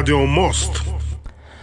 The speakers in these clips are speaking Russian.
«Радио Мост».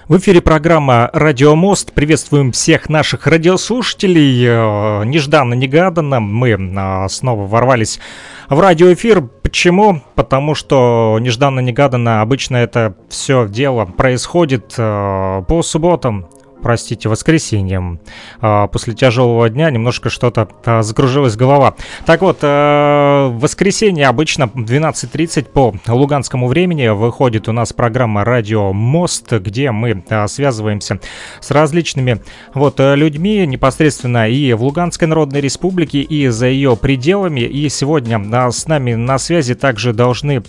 В эфире программа «Радио Мост». Приветствуем всех наших радиослушателей. Э, нежданно-негаданно мы э, снова ворвались в радиоэфир. Почему? Потому что нежданно-негаданно обычно это все дело происходит э, по субботам простите, воскресеньем. А, после тяжелого дня немножко что-то а, закружилась голова. Так вот, э, в воскресенье обычно в 12.30 по луганскому времени выходит у нас программа «Радио Мост», где мы а, связываемся с различными вот э, людьми непосредственно и в Луганской Народной Республике, и за ее пределами. И сегодня с нами на связи также должны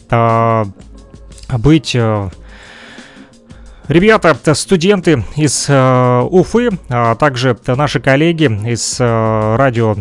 быть э, Ребята, студенты из э, Уфы, а также наши коллеги из э, радио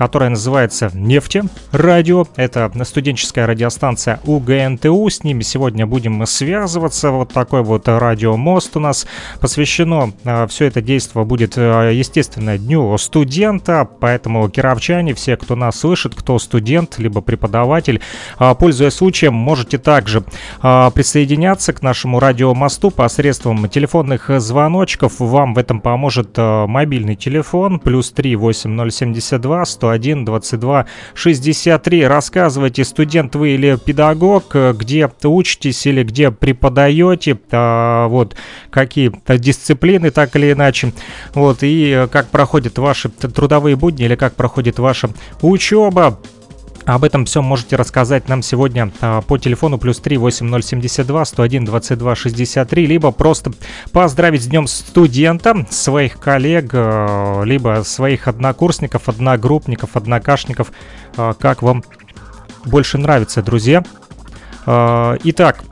которая называется «Нефти радио». Это студенческая радиостанция УГНТУ. С ними сегодня будем связываться. Вот такой вот радиомост у нас посвящено. А, все это действие будет, а, естественно, Дню студента. Поэтому, кировчане, все, кто нас слышит, кто студент, либо преподаватель, а, пользуясь случаем, можете также присоединяться к нашему радиомосту посредством телефонных звоночков. Вам в этом поможет мобильный телефон плюс 3 8072 100 101 22 63. Рассказывайте, студент вы или педагог, где учитесь или где преподаете, а, вот, какие-то дисциплины, так или иначе, вот, и как проходят ваши трудовые будни или как проходит ваша учеба. Об этом все можете рассказать нам сегодня а, по телефону плюс 3 8072 101 22 63, либо просто поздравить с днем студента, своих коллег, а, либо своих однокурсников, одногруппников, однокашников, а, как вам больше нравится, друзья. Итак,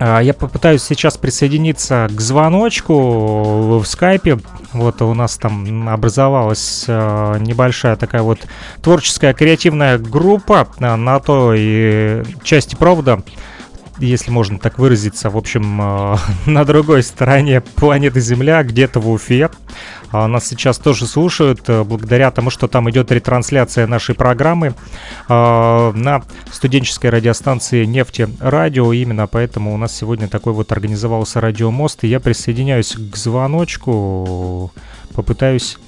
я попытаюсь сейчас присоединиться к звоночку в скайпе. Вот у нас там образовалась а, небольшая такая вот творческая креативная группа а, на той части провода, если можно так выразиться, в общем, на другой стороне планеты Земля, где-то в Уфе. А, нас сейчас тоже слушают э, благодаря тому, что там идет ретрансляция нашей программы а, на студенческой радиостанции «Нефти Радио». Именно поэтому у нас сегодня такой вот организовался радиомост. И я присоединяюсь к звоночку, попытаюсь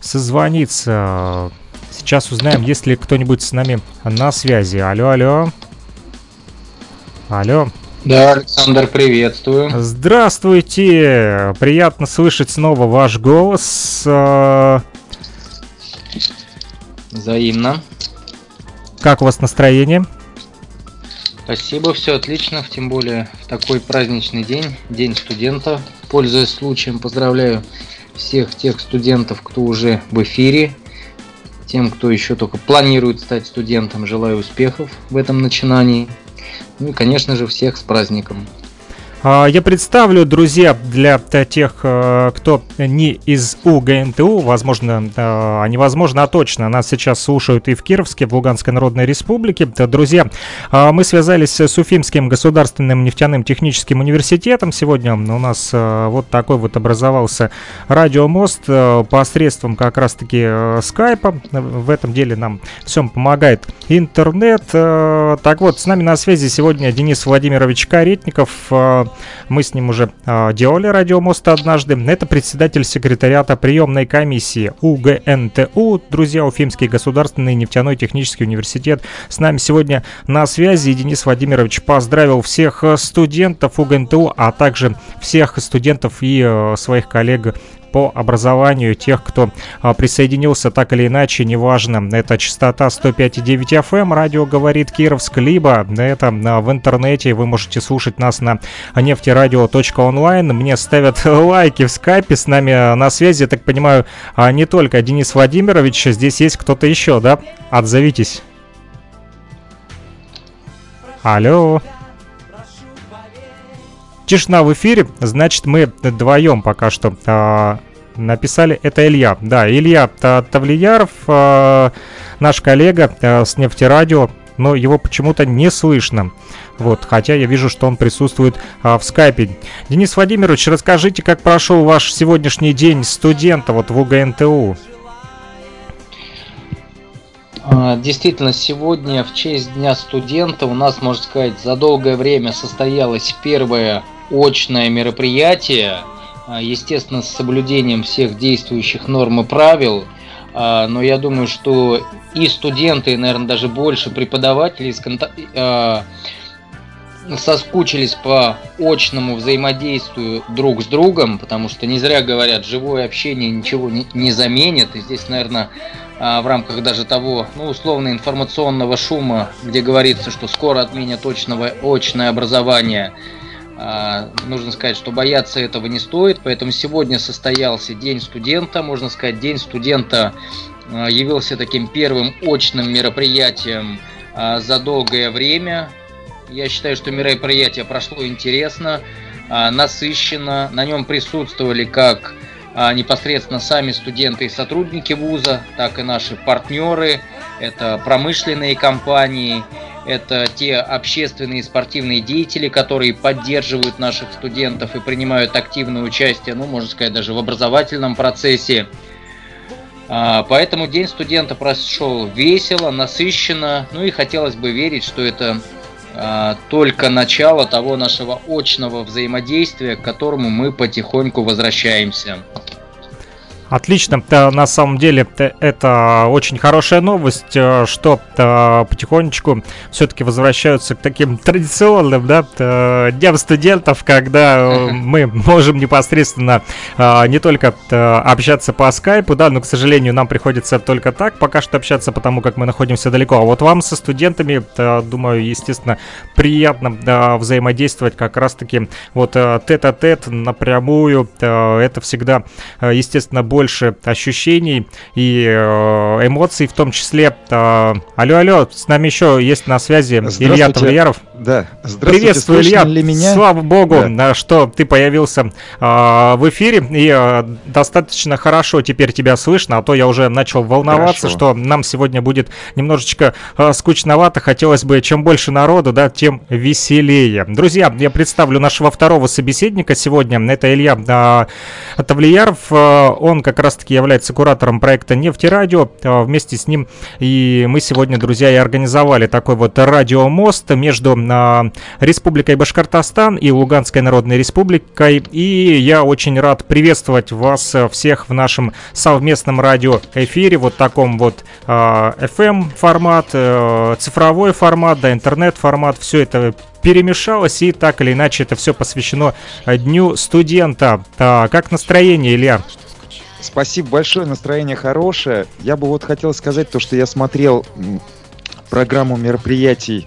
созвониться. Сейчас узнаем, есть ли кто-нибудь с нами на связи. Алло, алло. Алло. Да, Александр, приветствую. Здравствуйте! Приятно слышать снова ваш голос. А, Взаимно. Как у вас настроение? Спасибо, все отлично, тем более в такой праздничный день, День студента. Пользуясь случаем, поздравляю всех тех студентов, кто уже в эфире. Тем, кто еще только планирует стать студентом, желаю успехов в этом начинании. Ну и, конечно же, всех с праздником. А, я представлю, друзья, для тех, э, кто не из УГНТУ, возможно, а не возможно, а точно, нас сейчас слушают и в Кировске, в Луганской Народной Республике. Друзья, а, мы связались с Уфимским государственным нефтяным техническим университетом. Сегодня у нас э, вот такой вот образовался радиомост э, посредством как раз-таки скайпа. В этом деле нам всем помогает интернет. Так вот, с нами на связи сегодня Денис Владимирович Каретников, мы с ним уже э, делали радиомост однажды. Это председатель секретариата приемной комиссии УГНТУ, друзья, Уфимский государственный нефтяной технический университет. С нами сегодня на связи и Денис Владимирович поздравил всех студентов УГНТУ, а также всех студентов и э, своих коллег по образованию тех, кто а, присоединился так или иначе, неважно, это частота 105,9 FM, радио говорит Кировск, либо это а, в интернете, вы можете слушать нас на нефтерадио.онлайн, мне ставят лайки в скайпе, с нами а, на связи, я так понимаю, не только Денис Владимирович, здесь есть кто-то еще, да? Отзовитесь. Алло. Тишина в эфире, значит мы вдвоем пока что э, написали. Это Илья. Да, Илья Тавлияров, э, наш коллега э, с нефтерадио, но его почему-то не слышно. Вот, хотя я вижу, что он присутствует а, в скайпе. Денис Владимирович, расскажите, как прошел ваш сегодняшний день студента вот в УГНТУ? А, действительно, сегодня в честь Дня студента у нас, можно сказать, за долгое время состоялось первое очное мероприятие, а, естественно, с соблюдением всех действующих норм и правил. А, но я думаю, что и студенты, и, наверное, даже больше преподавателей соскучились по очному взаимодействию друг с другом, потому что не зря говорят, живое общение ничего не, заменит. И здесь, наверное, а, в рамках даже того, ну, условно, информационного шума, где говорится, что скоро отменят очного, очное образование, а, нужно сказать, что бояться этого не стоит, поэтому сегодня состоялся День студента, можно сказать, День студента а, явился таким первым очным мероприятием за долгое время, я считаю, что мероприятие прошло интересно, а, насыщенно. На нем присутствовали как а, непосредственно сами студенты и сотрудники вуза, так и наши партнеры. Это промышленные компании, это те общественные и спортивные деятели, которые поддерживают наших студентов и принимают активное участие, ну, можно сказать, даже в образовательном процессе. А, поэтому День студента прошел весело, насыщенно, ну и хотелось бы верить, что это а, только начало того нашего очного взаимодействия, к которому мы потихоньку возвращаемся. Отлично. На самом деле это очень хорошая новость, э, что э, потихонечку все-таки возвращаются к таким традиционным да, э, дням студентов, когда мы можем непосредственно не только общаться по скайпу, да, но, к сожалению, нам приходится только так пока что общаться, потому как мы находимся далеко. А вот вам со студентами, думаю, естественно, приятно взаимодействовать как раз-таки вот тет-а-тет напрямую. Это всегда, естественно, более больше ощущений и э, эмоций в том числе. Э, алло, алло, с нами еще есть на связи Илья Тавлияров. Да, здравствуйте. Приветствую, Илья. Ли меня? Слава богу, да. что ты появился в эфире и достаточно хорошо теперь тебя слышно, а то я уже начал волноваться, хорошо. что нам сегодня будет немножечко скучновато. Хотелось бы, чем больше народу, да, тем веселее. Друзья, я представлю нашего второго собеседника сегодня. Это Илья Тавлияров. Он, как как раз-таки является куратором проекта «Нефтерадио». А, вместе с ним и мы сегодня, друзья, и организовали такой вот радиомост между а, Республикой Башкортостан и Луганской Народной Республикой. И я очень рад приветствовать вас всех в нашем совместном радиоэфире, вот таком вот FM а, формат, э, цифровой формат, да, интернет формат, все это перемешалось, и так или иначе это все посвящено Дню студента. Как настроение, Илья? Спасибо большое, настроение хорошее. Я бы вот хотел сказать то, что я смотрел программу мероприятий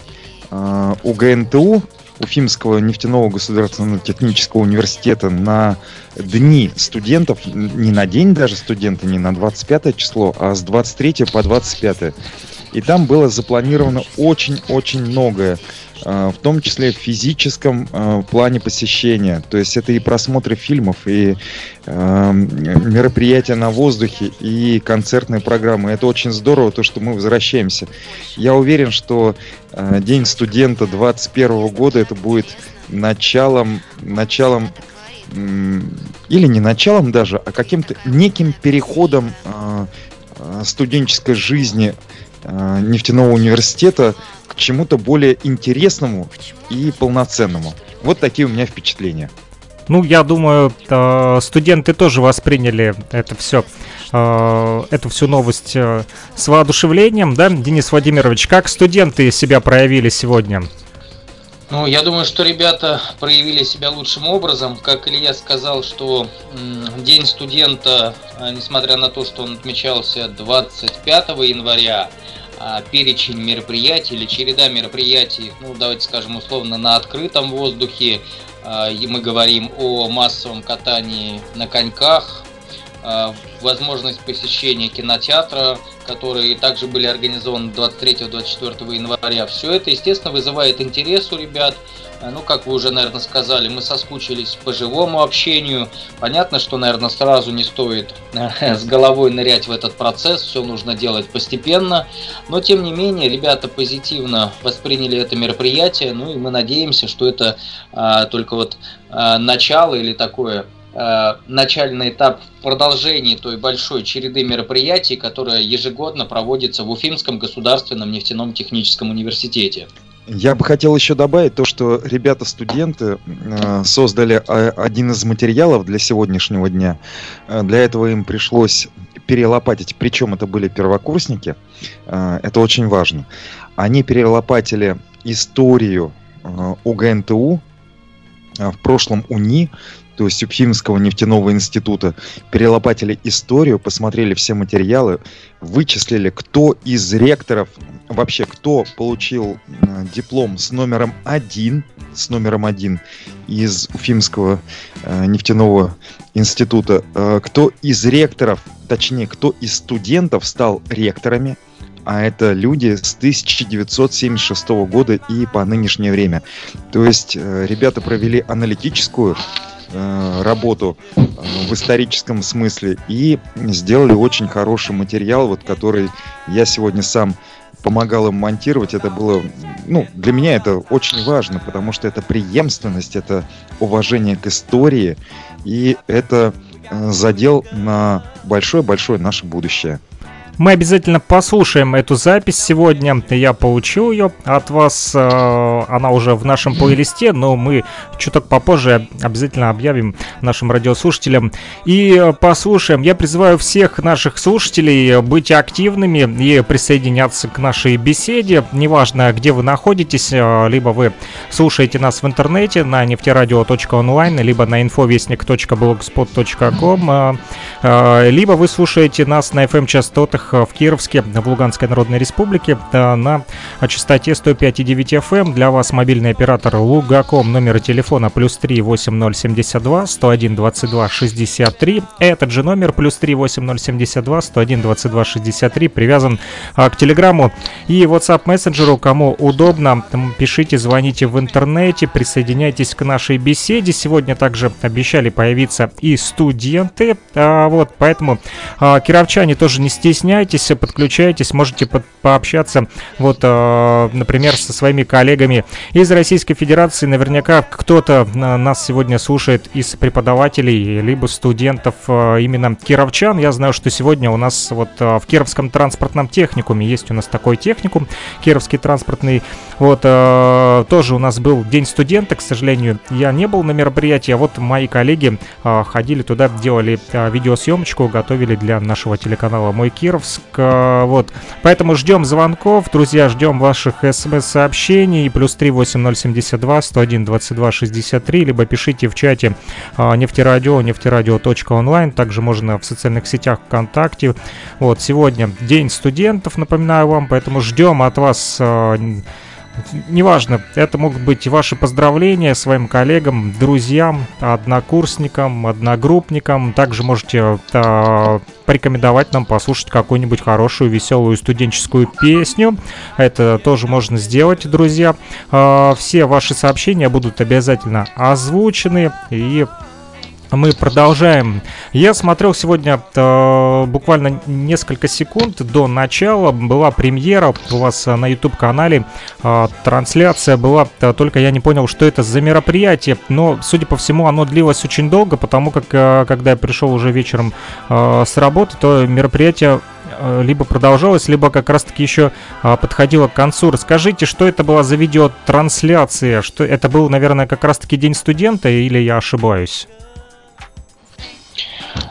э, УГНТУ, Уфимского нефтяного государственного технического университета на дни студентов, не на день даже студента, не на 25 число, а с 23 по 25. И там было запланировано очень-очень многое. А, в том числе в физическом а, плане посещения. То есть это и просмотры фильмов, и а, мероприятия на воздухе, и концертные программы. Это очень здорово, то, что мы возвращаемся. Я уверен, что День студента 2021 года это будет началом, началом или не началом даже, а каким-то неким переходом студенческой жизни нефтяного университета к чему-то более интересному и полноценному. Вот такие у меня впечатления. Ну, я думаю, э, студенты тоже восприняли это все, э, эту всю новость э, с воодушевлением, да, Денис Владимирович? Как студенты себя проявили сегодня? Ну, я думаю, что ребята проявили себя лучшим образом. Как Илья сказал, что День студента, несмотря на то, что он отмечался 25 января, перечень мероприятий или череда мероприятий, ну давайте скажем условно на открытом воздухе, а, и мы говорим о массовом катании на коньках, а, возможность посещения кинотеатра, которые также были организованы 23-24 января. Все это, естественно, вызывает интерес у ребят. Э, ну, как вы уже, наверное, сказали, мы соскучились по живому общению. Понятно, что, наверное, сразу не стоит э, с головой нырять в этот процесс, все нужно делать постепенно. Но, тем не менее, ребята позитивно восприняли это мероприятие, ну и мы надеемся, что это а, только вот а, начало или такое начальный этап в продолжении той большой череды мероприятий, которая ежегодно проводится в Уфимском государственном нефтяном техническом университете. Я бы хотел еще добавить то, что ребята-студенты э, создали э, один из материалов для сегодняшнего дня. Э, для этого им пришлось перелопатить, причем это были первокурсники, это очень важно. Они перелопатили историю УГНТУ, в прошлом УНИ, то есть Уфимского нефтяного института, перелопатили историю, посмотрели все материалы, вычислили, кто из ректоров, вообще кто получил э, диплом с номером один, с номером один из Уфимского э, нефтяного института, э, кто из ректоров, точнее, кто из студентов стал ректорами, а это люди с 1976 года и по нынешнее время. То есть ребята провели аналитическую э, работу э, в историческом смысле и сделали очень хороший материал, вот который я сегодня сам помогал им монтировать. Это было, ну, для меня это очень важно, потому что это преемственность, это уважение к истории, и это э, задел на большое-большое наше будущее. Мы обязательно послушаем эту запись сегодня. Я получил ее от вас. Э, она уже в нашем плейлисте, но мы чуток попозже обязательно объявим нашим радиослушателям. И послушаем. Я призываю всех наших слушателей быть активными и присоединяться к нашей беседе. Неважно, где вы находитесь, э, либо вы слушаете нас в интернете на нефтерадио.онлайн, либо на infovестник.blogspot.com, э, либо вы слушаете нас на FM-частотах в Кировске, в Луганской Народной Республике на частоте 105,9 FM. Для вас мобильный оператор Лугаком. Номер телефона плюс 3 8072 101 22 63. Этот же номер плюс 3 8072 101 22 63 привязан а, к Телеграмму и WhatsApp мессенджеру. Кому удобно, пишите, звоните в интернете, присоединяйтесь к нашей беседе. Сегодня также обещали появиться и студенты. А, вот, поэтому а, кировчане тоже не стесняйтесь присоединяйтесь, подключайтесь, можете по пообщаться, вот, э, например, со своими коллегами из Российской Федерации. Наверняка кто-то нас сегодня слушает из преподавателей, либо студентов э, именно кировчан. Я знаю, что сегодня у нас вот э, в Кировском транспортном техникуме есть у нас такой техникум, Кировский транспортный. Вот, э, тоже у нас был День студента, к сожалению, я не был на мероприятии, а вот мои коллеги э, ходили туда, делали э, видеосъемочку, готовили для нашего телеканала «Мой Киров», Хабаровск. Вот. Поэтому ждем звонков, друзья, ждем ваших смс-сообщений. Плюс 38072 101 22 63, либо пишите в чате а, нефтерадио, нефтерадио.онлайн. Также можно в социальных сетях ВКонтакте. Вот, сегодня День студентов, напоминаю вам, поэтому ждем от вас а, Неважно, это могут быть ваши поздравления своим коллегам, друзьям, однокурсникам, одногруппникам. Также можете э, порекомендовать нам послушать какую-нибудь хорошую, веселую студенческую песню. Это тоже можно сделать, друзья. Э, все ваши сообщения будут обязательно озвучены и мы продолжаем. Я смотрел сегодня э, буквально несколько секунд до начала. Была премьера у вас на YouTube-канале. Э, трансляция была, э, только я не понял, что это за мероприятие. Но, судя по всему, оно длилось очень долго, потому как, э, когда я пришел уже вечером э, с работы, то мероприятие э, либо продолжалось, либо как раз-таки еще а, подходило к концу. Расскажите, что это была за видеотрансляция? Что это был, наверное, как раз-таки День студента, или я ошибаюсь?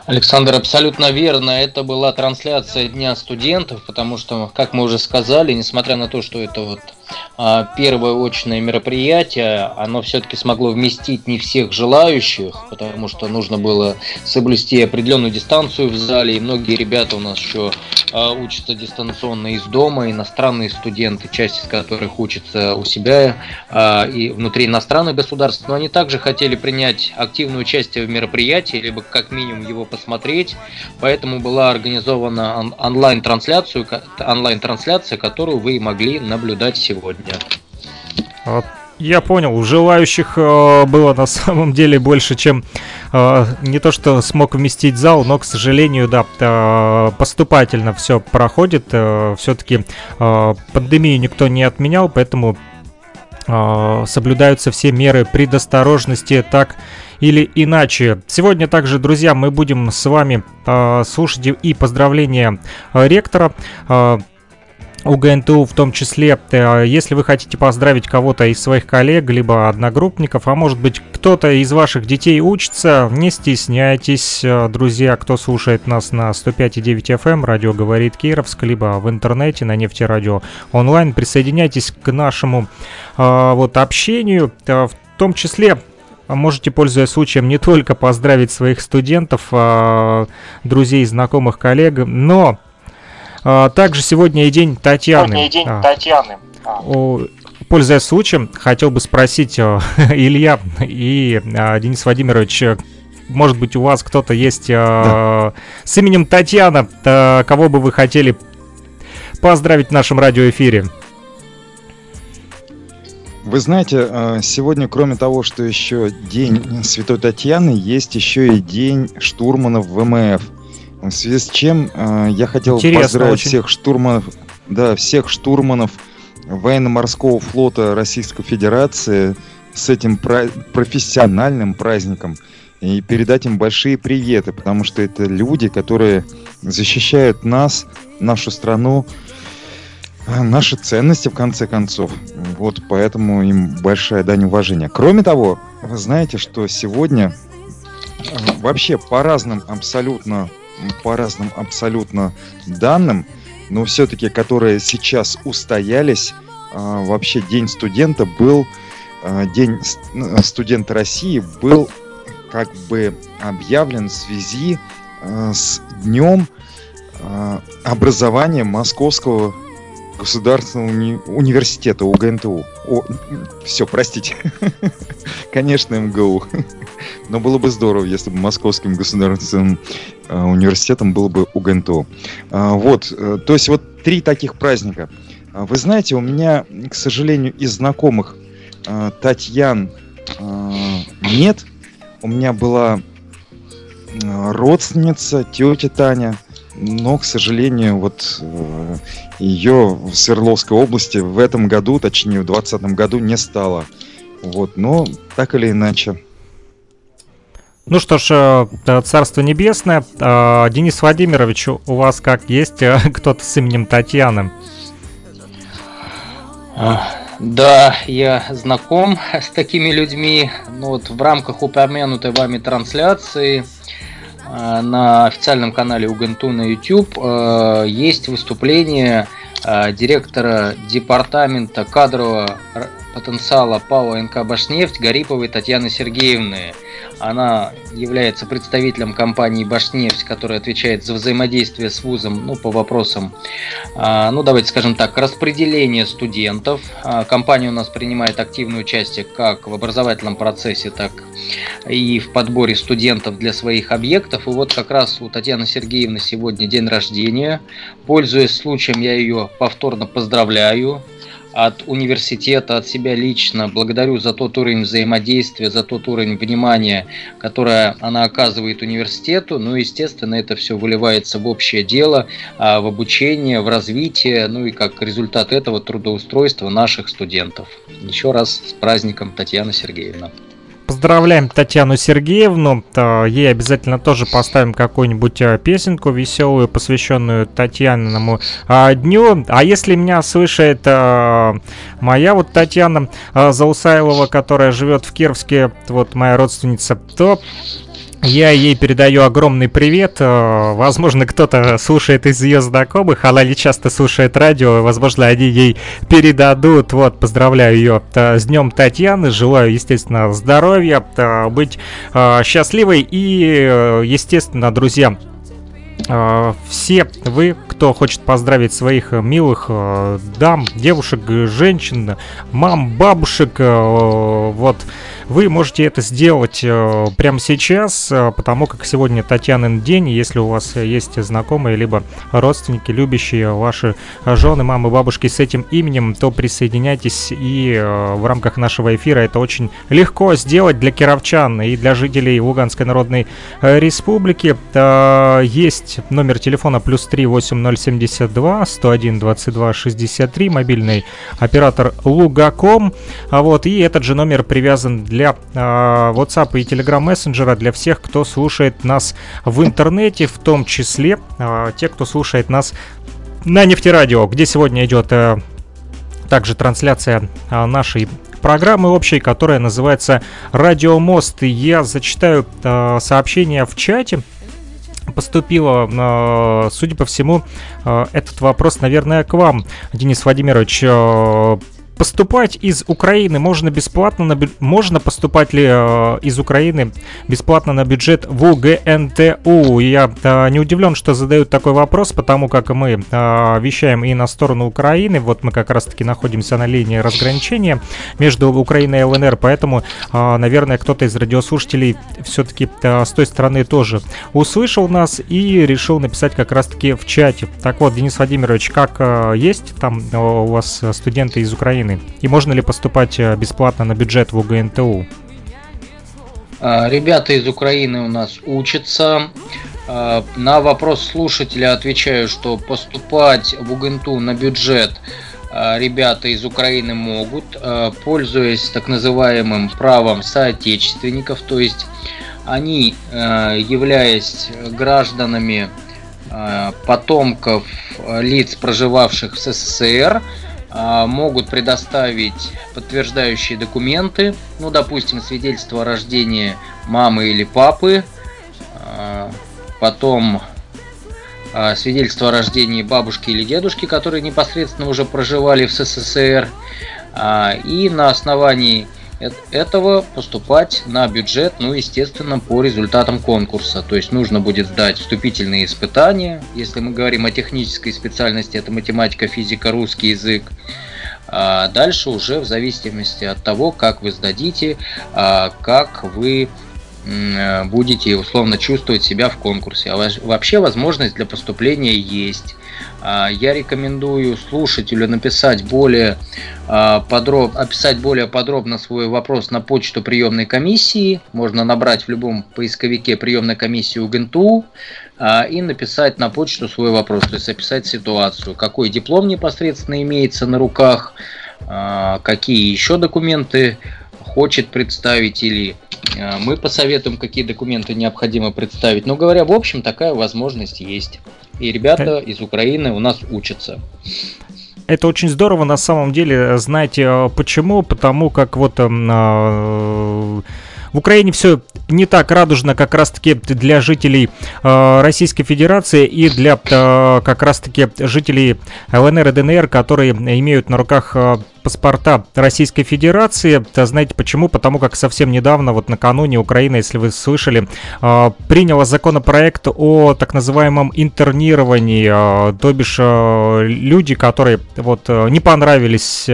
Александр, абсолютно верно. Это была трансляция Дня студентов, потому что, как мы уже сказали, несмотря на то, что это вот первое очное мероприятие, оно все-таки смогло вместить не всех желающих, потому что нужно было соблюсти определенную дистанцию в зале, и многие ребята у нас еще а, учатся дистанционно из дома, иностранные студенты, часть из которых учатся у себя а, и внутри иностранных государств, но они также хотели принять активное участие в мероприятии, либо как минимум его посмотреть, поэтому была организована онлайн-трансляцию, онлайн-трансляция, которую вы могли наблюдать сегодня сегодня. Вот. Я понял, желающих э, было на самом деле больше, чем э, не то, что смог вместить зал, но, к сожалению, да, э, поступательно все проходит. Э, все-таки э, пандемию никто не отменял, поэтому э, соблюдаются все меры предосторожности так или иначе. Сегодня также, друзья, мы будем с вами э, слушать и поздравления э, ректора. Э, УГНТУ в том числе. Э, если вы хотите поздравить кого-то из своих коллег, либо одногруппников, а может быть кто-то из ваших детей учится, не стесняйтесь, э, друзья, кто слушает нас на 105,9 FM, эм, радио говорит Кировск, либо в интернете на нефтерадио онлайн, присоединяйтесь к нашему э, вот общению, в том числе можете, пользуясь случаем, не только поздравить своих студентов, друзей, знакомых, коллег, но а, также сегодня и день Татьяны. Сегодня и день а. Татьяны. А. О, пользуясь случаем, хотел бы спросить Илья и Денис Владимирович, может быть, у вас кто-то есть да. с именем Татьяна, кого бы вы хотели поздравить в нашем радиоэфире? Вы знаете, сегодня, кроме того, что еще День Святой Татьяны, есть еще и День штурманов ВМФ. В связи с чем э, я хотел Интересно поздравить очень. всех штурманов, да, всех штурманов военно-морского флота Российской Федерации с этим про- профессиональным праздником и передать им большие приветы, потому что это люди, которые защищают нас, нашу страну, наши ценности в конце концов. Вот поэтому им большая дань уважения. Кроме того, вы знаете, что сегодня э, вообще по разным абсолютно по разным абсолютно данным, но все-таки, которые сейчас устоялись, а, вообще День студента был, а, День ну, студента России был как бы объявлен в связи а, с днем образования Московского государственного уни- университета УГНТУ. О, все, простите. Конечно, МГУ. Но было бы здорово, если бы Московским государственным э, университетом было бы УГНТУ. А, вот, э, то есть вот три таких праздника. А, вы знаете, у меня, к сожалению, из знакомых э, Татьян нет. У меня была родственница, тетя Таня, но, к сожалению, вот э, ее в Свердловской области в этом году, точнее в 2020 году не стало. Вот, но так или иначе. Ну что ж, э, Царство Небесное. Э, Денис Владимирович, у вас как есть кто-то с именем Татьяны? Да, я знаком с такими людьми. Ну вот в рамках упомянутой вами трансляции Э, на официальном канале Уганту на YouTube э, есть выступление э, директора департамента кадрового потенциала ПАО НК «Башнефть» Гариповой Татьяны Сергеевны. Она является представителем компании «Башнефть», которая отвечает за взаимодействие с вузом ну, по вопросам, а, ну давайте скажем так, распределения студентов. А, компания у нас принимает активное участие как в образовательном процессе, так и в подборе студентов для своих объектов. И вот как раз у Татьяны Сергеевны сегодня день рождения. Пользуясь случаем, я ее повторно поздравляю от университета, от себя лично благодарю за тот уровень взаимодействия, за тот уровень внимания, которое она оказывает университету. Ну, естественно, это все выливается в общее дело, а, в обучение, в развитие, ну и как результат этого трудоустройства наших студентов. Еще раз с праздником, Татьяна Сергеевна. Поздравляем Татьяну Сергеевну. Ей обязательно тоже поставим какую-нибудь э, песенку веселую, посвященную Татьяниному а, дню. А если меня слышит моя вот Татьяна Заусайлова, которая живет в Кировске, вот моя родственница, то я ей передаю огромный привет. Э, возможно, кто-то слушает из ее знакомых. Она не часто слушает радио. Возможно, они ей передадут. Вот, поздравляю ее э, с Днем Татьяны. Желаю, естественно, здоровья, э, быть счастливой. И, естественно, друзья, все вы, кто хочет поздравить своих милых дам, девушек, женщин, мам, бабушек, вот, вы можете это сделать э, прямо сейчас, э, потому как сегодня Татьянин день, если у вас есть знакомые, либо родственники, любящие ваши жены, мамы, бабушки с этим именем, то присоединяйтесь и э, в рамках нашего эфира это очень легко сделать для кировчан и для жителей Луганской Народной Республики. Есть номер телефона плюс 3 8072 101 22 63, мобильный оператор Лугаком. А вот, и этот же номер привязан для для э, WhatsApp и Telegram мессенджера для всех, кто слушает нас в интернете, в том числе э, те, кто слушает нас на нефтерадио, где сегодня идет э, также трансляция э, нашей программы общей, которая называется «Радио Мост». Я зачитаю э, сообщение в чате, поступило, судя по всему, этот вопрос, наверное, к вам, Денис Владимирович. Поступать из Украины можно бесплатно, на, можно поступать ли э, из Украины бесплатно на бюджет в УГНТУ? Я э, не удивлен, что задают такой вопрос, потому как мы э, вещаем и на сторону Украины, вот мы как раз-таки находимся на линии разграничения между Украиной и ЛНР, поэтому, э, наверное, кто-то из радиослушателей все-таки э, с той стороны тоже услышал нас и решил написать как раз-таки в чате. Так вот, Денис Владимирович, как э, есть там э, у вас студенты из Украины? Украины? И можно ли поступать э, бесплатно на бюджет в УГНТУ? А, ребята из Украины у нас учатся. А, на вопрос слушателя отвечаю, что поступать в УГНТУ на бюджет а, ребята из Украины могут, пользуясь так называемым правом соотечественников, то есть они, являясь гражданами потомков лиц, проживавших в СССР, могут предоставить подтверждающие документы, ну, допустим, свидетельство о рождении мамы или папы, а, потом а, свидетельство о рождении бабушки или дедушки, которые непосредственно уже проживали в СССР, и на основании этого поступать на бюджет, ну, естественно, по результатам конкурса. То есть нужно будет сдать вступительные испытания, если мы говорим о технической специальности, это математика, физика, русский язык. А дальше уже в зависимости от того, как вы сдадите, а как вы будете условно чувствовать себя в конкурсе. А вообще возможность для поступления есть. А, я рекомендую слушателю написать более а, подробно, описать более подробно свой вопрос на почту приемной комиссии. Можно набрать в любом поисковике приемной комиссии УГНТУ а, и написать на почту свой вопрос, то есть описать ситуацию, какой диплом непосредственно имеется на руках, какие еще документы хочет представить или мы посоветуем, какие документы необходимо представить. Но говоря в общем, такая возможность есть. И ребята из Украины у нас учатся. Это очень здорово на самом деле. Знаете э, почему? Потому как вот э, в Украине все не так радужно как раз-таки для жителей э, Российской Федерации и для э, как раз-таки жителей ЛНР и ДНР, которые имеют на руках паспорта Российской Федерации. Знаете почему? Потому как совсем недавно, вот накануне Украина, если вы слышали, а, приняла законопроект о так называемом интернировании, а, то бишь а, люди, которые вот не понравились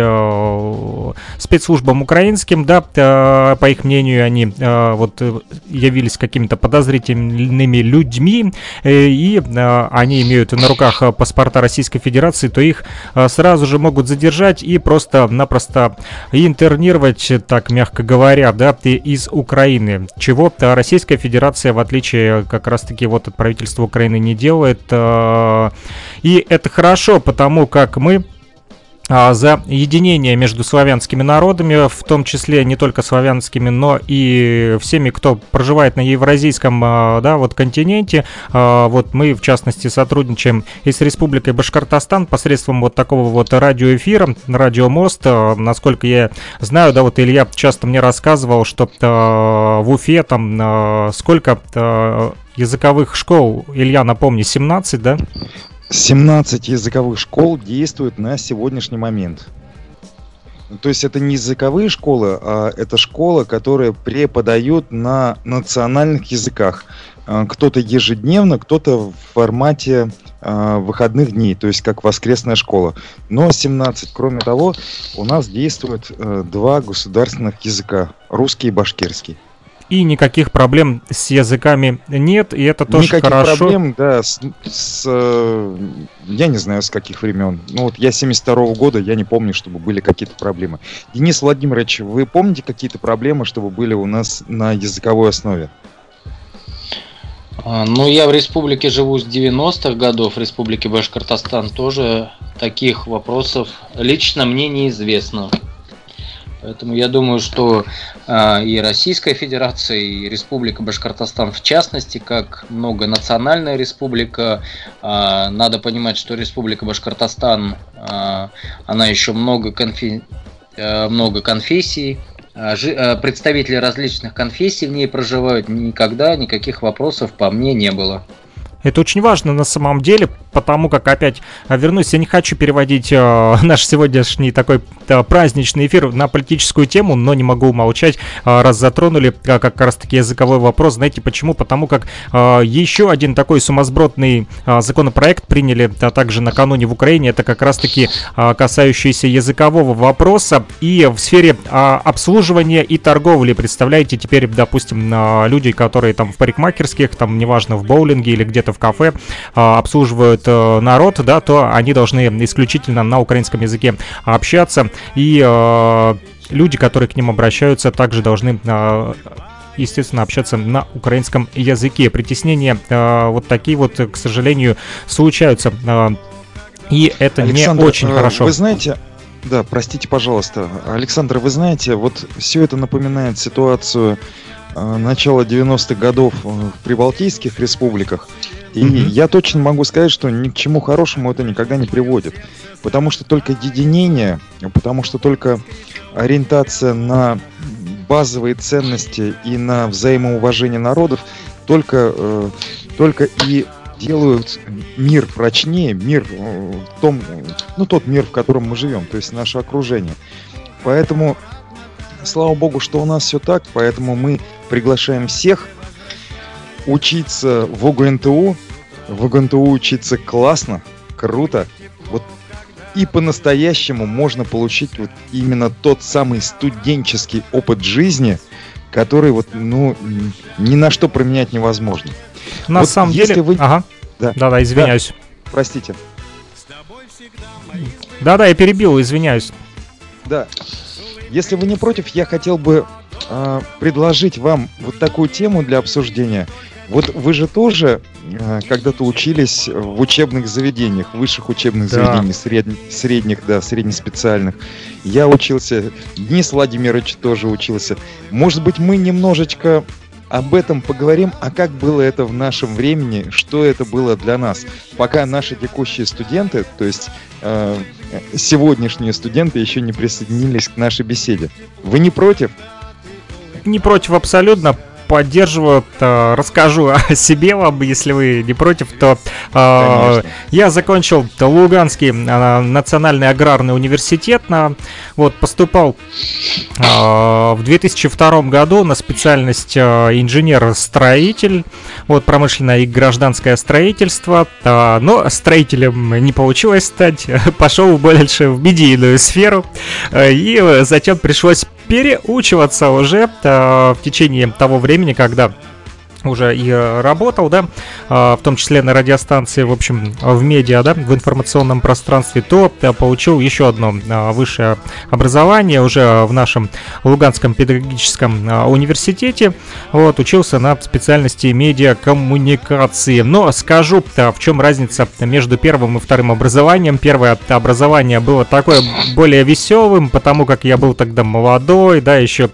спецслужбам украинским, да, по их мнению, они вот явились какими-то подозрительными людьми, э, и они имеют на руках паспорта Российской Федерации, то их сразу же могут задержать и просто просто-напросто интернировать, так мягко говоря, да, из Украины. Чего-то Российская Федерация, в отличие как раз-таки вот от правительства Украины, не делает. Э, и это хорошо, потому как мы а, за единение между славянскими народами, в том числе не только славянскими, но и всеми, кто проживает на евразийском а, да, вот континенте. А, вот мы, в частности, сотрудничаем и с Республикой Башкортостан посредством вот такого вот радиоэфира, радиомост. Насколько я знаю, да, вот Илья часто мне рассказывал, что в Уфе там сколько языковых школ, Илья, напомни, 17, да? 17 языковых школ действуют на сегодняшний момент. То есть это не языковые школы, а это школа, которая преподает на национальных языках. А, кто-то ежедневно, кто-то в формате э, выходных дней, то есть как воскресная школа. Но 17. Кроме того, у нас действуют э, два государственных языка, русский и башкирский и никаких проблем с языками нет, и это тоже никаких хорошо. проблем, да, с, с, э, я не знаю, с каких времен. Ну вот я 72 -го года, я не помню, чтобы были какие-то проблемы. Денис Владимирович, вы помните какие-то проблемы, чтобы были у нас на языковой основе? А, ну, я в республике живу с 90-х годов, в республике Башкортостан тоже таких вопросов лично мне неизвестно. Поэтому я думаю, что э, и Российская Федерация, и Республика Башкортостан в частности, как многонациональная республика, э, надо понимать, что Республика Башкортостан, э, она еще много, конфи... много конфессий, представители различных конфессий в ней проживают, никогда никаких вопросов по мне не было. Это очень важно на самом деле, потому как опять а, вернусь, я не хочу переводить э, наш сегодняшний такой э, праздничный эфир на политическую тему, но не могу умолчать, э, раз затронули э, как раз таки языковой вопрос. Знаете почему? Потому как э, еще один такой сумасбродный э, законопроект приняли а, также накануне в Украине, это как раз таки э, касающийся языкового вопроса и в сфере э, обслуживания и торговли. Представляете, теперь, допустим, э, люди, которые там в парикмахерских, там неважно в боулинге или где-то в кафе э, обслуживают э, народ, да, то они должны исключительно на украинском языке общаться. И э, люди, которые к ним обращаются, также должны естественно, общаться на украинском языке. Притеснения э, вот такие вот, к сожалению, случаются. Э, и это Александр, не очень э, хорошо. Вы знаете, да, простите, пожалуйста. Александр, вы знаете, вот все это напоминает ситуацию э, начала 90-х годов в прибалтийских республиках. И mm-hmm. я точно могу сказать, что ни к чему хорошему это никогда не приводит. Потому что только единение, потому что только ориентация на базовые ценности и на взаимоуважение народов только, э, только и делают мир прочнее, мир э, в том, ну тот мир, в котором мы живем, то есть наше окружение. Поэтому, слава богу, что у нас все так, поэтому мы приглашаем всех учиться в ОГНТУ. В ОГНТУ учиться классно, круто. Вот и по-настоящему можно получить вот именно тот самый студенческий опыт жизни, который вот, ну, ни на что променять невозможно. На вот самом если деле... Вы... Ага. Да. Да-да, извиняюсь. Да. Простите. Да-да, я перебил, извиняюсь. Да. Если вы не против, я хотел бы э, предложить вам вот такую тему для обсуждения. Вот вы же тоже э, когда-то учились в учебных заведениях, высших учебных да. заведениях, сред... средних, да, среднеспециальных. Я учился, Денис Владимирович тоже учился. Может быть, мы немножечко об этом поговорим, а как было это в нашем времени, что это было для нас. Пока наши текущие студенты, то есть э, сегодняшние студенты еще не присоединились к нашей беседе. Вы не против? Не против абсолютно поддерживаю, то расскажу о себе вам, если вы не против, то э, я закончил Луганский э, национальный аграрный университет, на, вот поступал э, в 2002 году на специальность э, инженер-строитель, вот промышленное и гражданское строительство, э, но строителем не получилось стать, пошел больше в медийную сферу, э, и затем пришлось переучиваться уже э, в течение того времени, когда уже и э, работал, да, а, в том числе на радиостанции, в общем, в медиа, да, в информационном пространстве, то э, получил еще одно а, высшее образование уже в нашем Луганском педагогическом а, университете. Вот, учился на специальности медиакоммуникации. Но скажу, в чем разница между первым и вторым образованием. Первое образование было такое более веселым, потому как я был тогда молодой, да, еще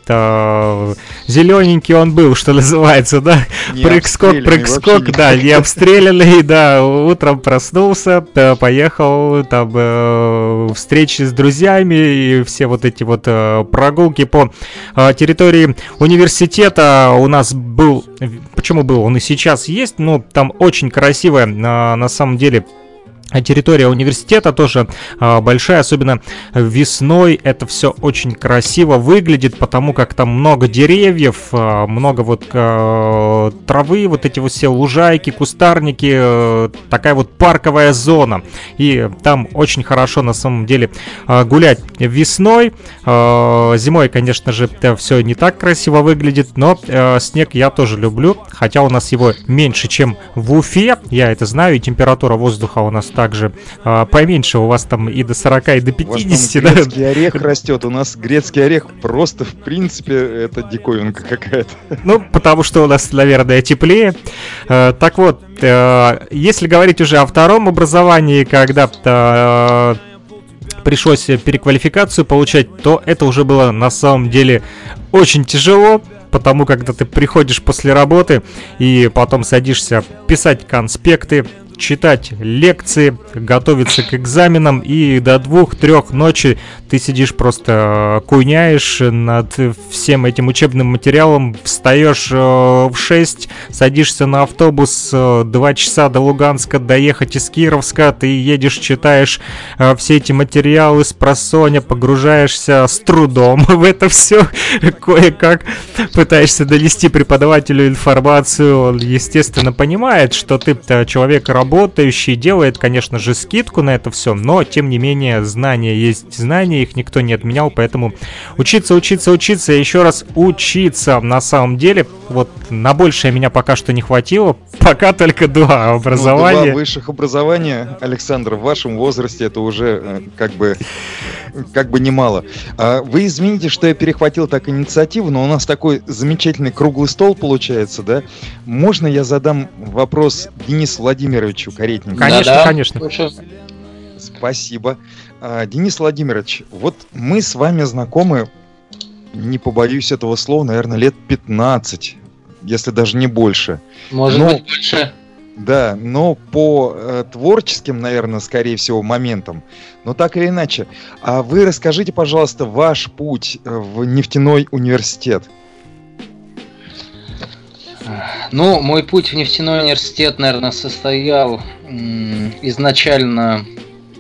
зелененький он был, что называется, да, прыг-скок, прыг-скок, да, не обстрелянный, да, утром проснулся, поехал, там, э, встречи с друзьями и все вот эти вот э, прогулки по э, территории университета. У нас был, почему был, он и сейчас есть, но там очень красивая, на самом деле, Территория университета тоже э, большая, особенно весной. Это все очень красиво выглядит, потому как там много деревьев, э, много вот э, травы, вот эти вот все лужайки, кустарники, э, такая вот парковая зона. И там очень хорошо на самом деле э, гулять весной. Э, зимой, конечно же, это все не так красиво выглядит, но э, снег я тоже люблю, хотя у нас его меньше, чем в Уфе. Я это знаю, и температура воздуха у нас также а, поменьше, у вас там и до 40, и до 50, да? грецкий орех растет, у нас грецкий орех просто, в принципе, это диковинка какая-то. Ну, потому что у нас, наверное, теплее. А, так вот, а, если говорить уже о втором образовании, когда пришлось переквалификацию получать, то это уже было на самом деле очень тяжело, потому когда ты приходишь после работы и потом садишься писать конспекты, читать лекции, готовиться к экзаменам, и до двух-трех ночи ты сидишь просто э, куняешь над всем этим учебным материалом, встаешь э, в 6, садишься на автобус, э, 2 часа до Луганска доехать из Кировска, ты едешь, читаешь все эти материалы с просоня, погружаешься с трудом в это все, кое-как пытаешься донести преподавателю информацию, он, естественно, понимает, что ты человек работающий, работающий, делает, конечно же, скидку на это все, но, тем не менее, знания есть знания, их никто не отменял, поэтому учиться, учиться, учиться, еще раз учиться на самом деле. Вот на большее меня пока что не хватило, пока только два образования. Ну, два высших образования, Александр, в вашем возрасте это уже э, как бы как бы немало. А вы извините, что я перехватил так инициативу, но у нас такой замечательный круглый стол получается, да? Можно я задам вопрос Денису Владимировичу Каретнику? Конечно, да, конечно. Спасибо. А, Денис Владимирович, вот мы с вами знакомы, не побоюсь этого слова, наверное, лет 15, если даже не больше. Может но... быть, больше. Да, но по э, творческим, наверное, скорее всего, моментам. Но так или иначе. А вы расскажите, пожалуйста, ваш путь э, в нефтяной университет. Ну, мой путь в нефтяной университет, наверное, состоял изначально,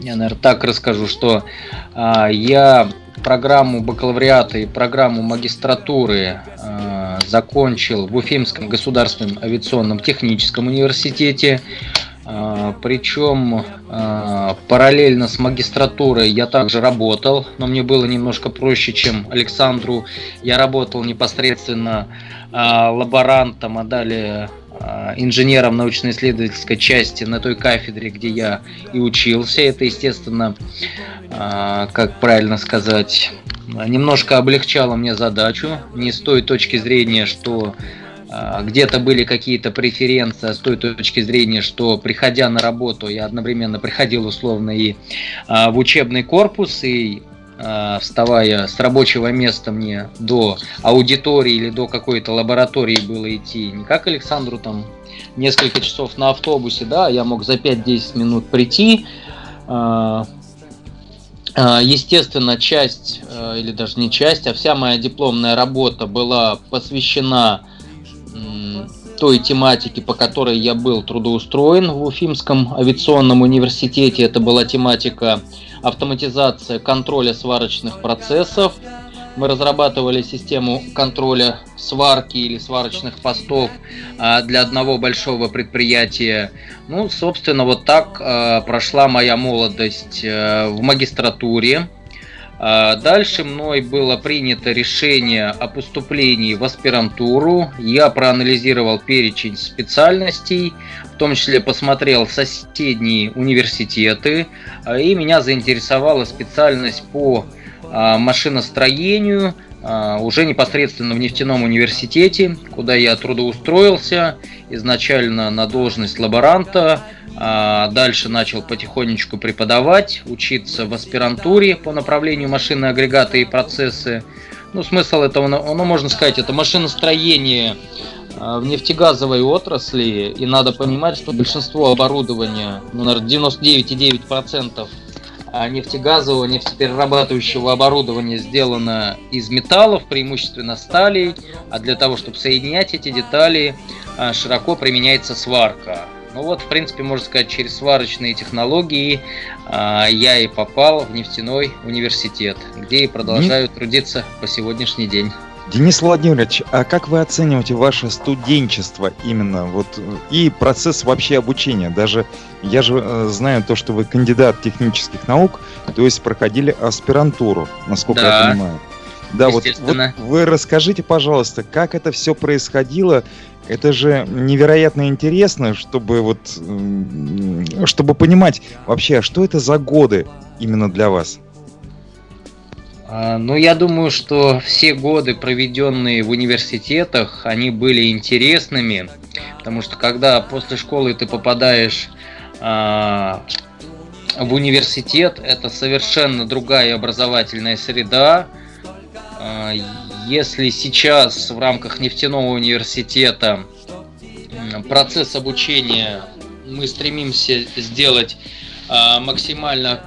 я, наверное, так расскажу, что э, я программу бакалавриата и программу магистратуры э, закончил в Уфимском государственном авиационном техническом университете. Э, причем э, параллельно с магистратурой я также работал, но мне было немножко проще, чем Александру. Я работал непосредственно э, лаборантом, а далее инженером научно-исследовательской части на той кафедре, где я и учился. Это, естественно, э, как правильно сказать, немножко облегчало мне задачу. Не с той точки зрения, что э, где-то были какие-то преференции, а с той точки зрения, что приходя на работу, я одновременно приходил условно и в учебный корпус, и Э, вставая с рабочего места мне до аудитории или до какой-то лаборатории было идти не как Александру там несколько часов на автобусе, да, я мог за 5-10 минут прийти. Э, э, естественно, часть, или даже не часть, а вся моя дипломная работа была посвящена той тематике, по которой я был трудоустроен в Уфимском авиационном университете. Это была тематика автоматизация контроля сварочных процессов. Мы разрабатывали систему контроля сварки или сварочных постов а, для одного большого предприятия. Ну, собственно, вот так а, прошла моя молодость а, в магистратуре. Дальше мной было принято решение о поступлении в аспирантуру. Я проанализировал перечень специальностей, в том числе посмотрел соседние университеты, и меня заинтересовала специальность по машиностроению, уже непосредственно в нефтяном университете, куда я трудоустроился, изначально на должность лаборанта, а дальше начал потихонечку преподавать, учиться в аспирантуре по направлению машины, агрегаты и процессы. Ну, смысл этого, ну, можно сказать, это машиностроение а, в нефтегазовой отрасли, и надо понимать, что большинство оборудования, ну, наверное, 99,9% а, нефтегазового, нефтеперерабатывающего оборудования сделано из металлов, преимущественно сталей, а для того, чтобы соединять эти детали, широко применяется сварка. Ну вот, в принципе, можно сказать, через сварочные технологии а, я и попал в нефтяной университет, где и продолжаю трудиться по сегодняшний день. Денис Владимирович, а как вы оцениваете ваше студенчество именно вот и процесс вообще обучения? Даже я же э, знаю то, что вы кандидат технических наук, то есть проходили аспирантуру, насколько да. я понимаю. Да, вот, вот вы расскажите, пожалуйста, как это все происходило это же невероятно интересно, чтобы вот, чтобы понимать вообще, что это за годы именно для вас. А, ну, я думаю, что все годы, проведенные в университетах, они были интересными, потому что когда после школы ты попадаешь а, в университет. Это совершенно другая образовательная среда. А, если сейчас в рамках нефтяного университета процесс обучения мы стремимся сделать а, максимально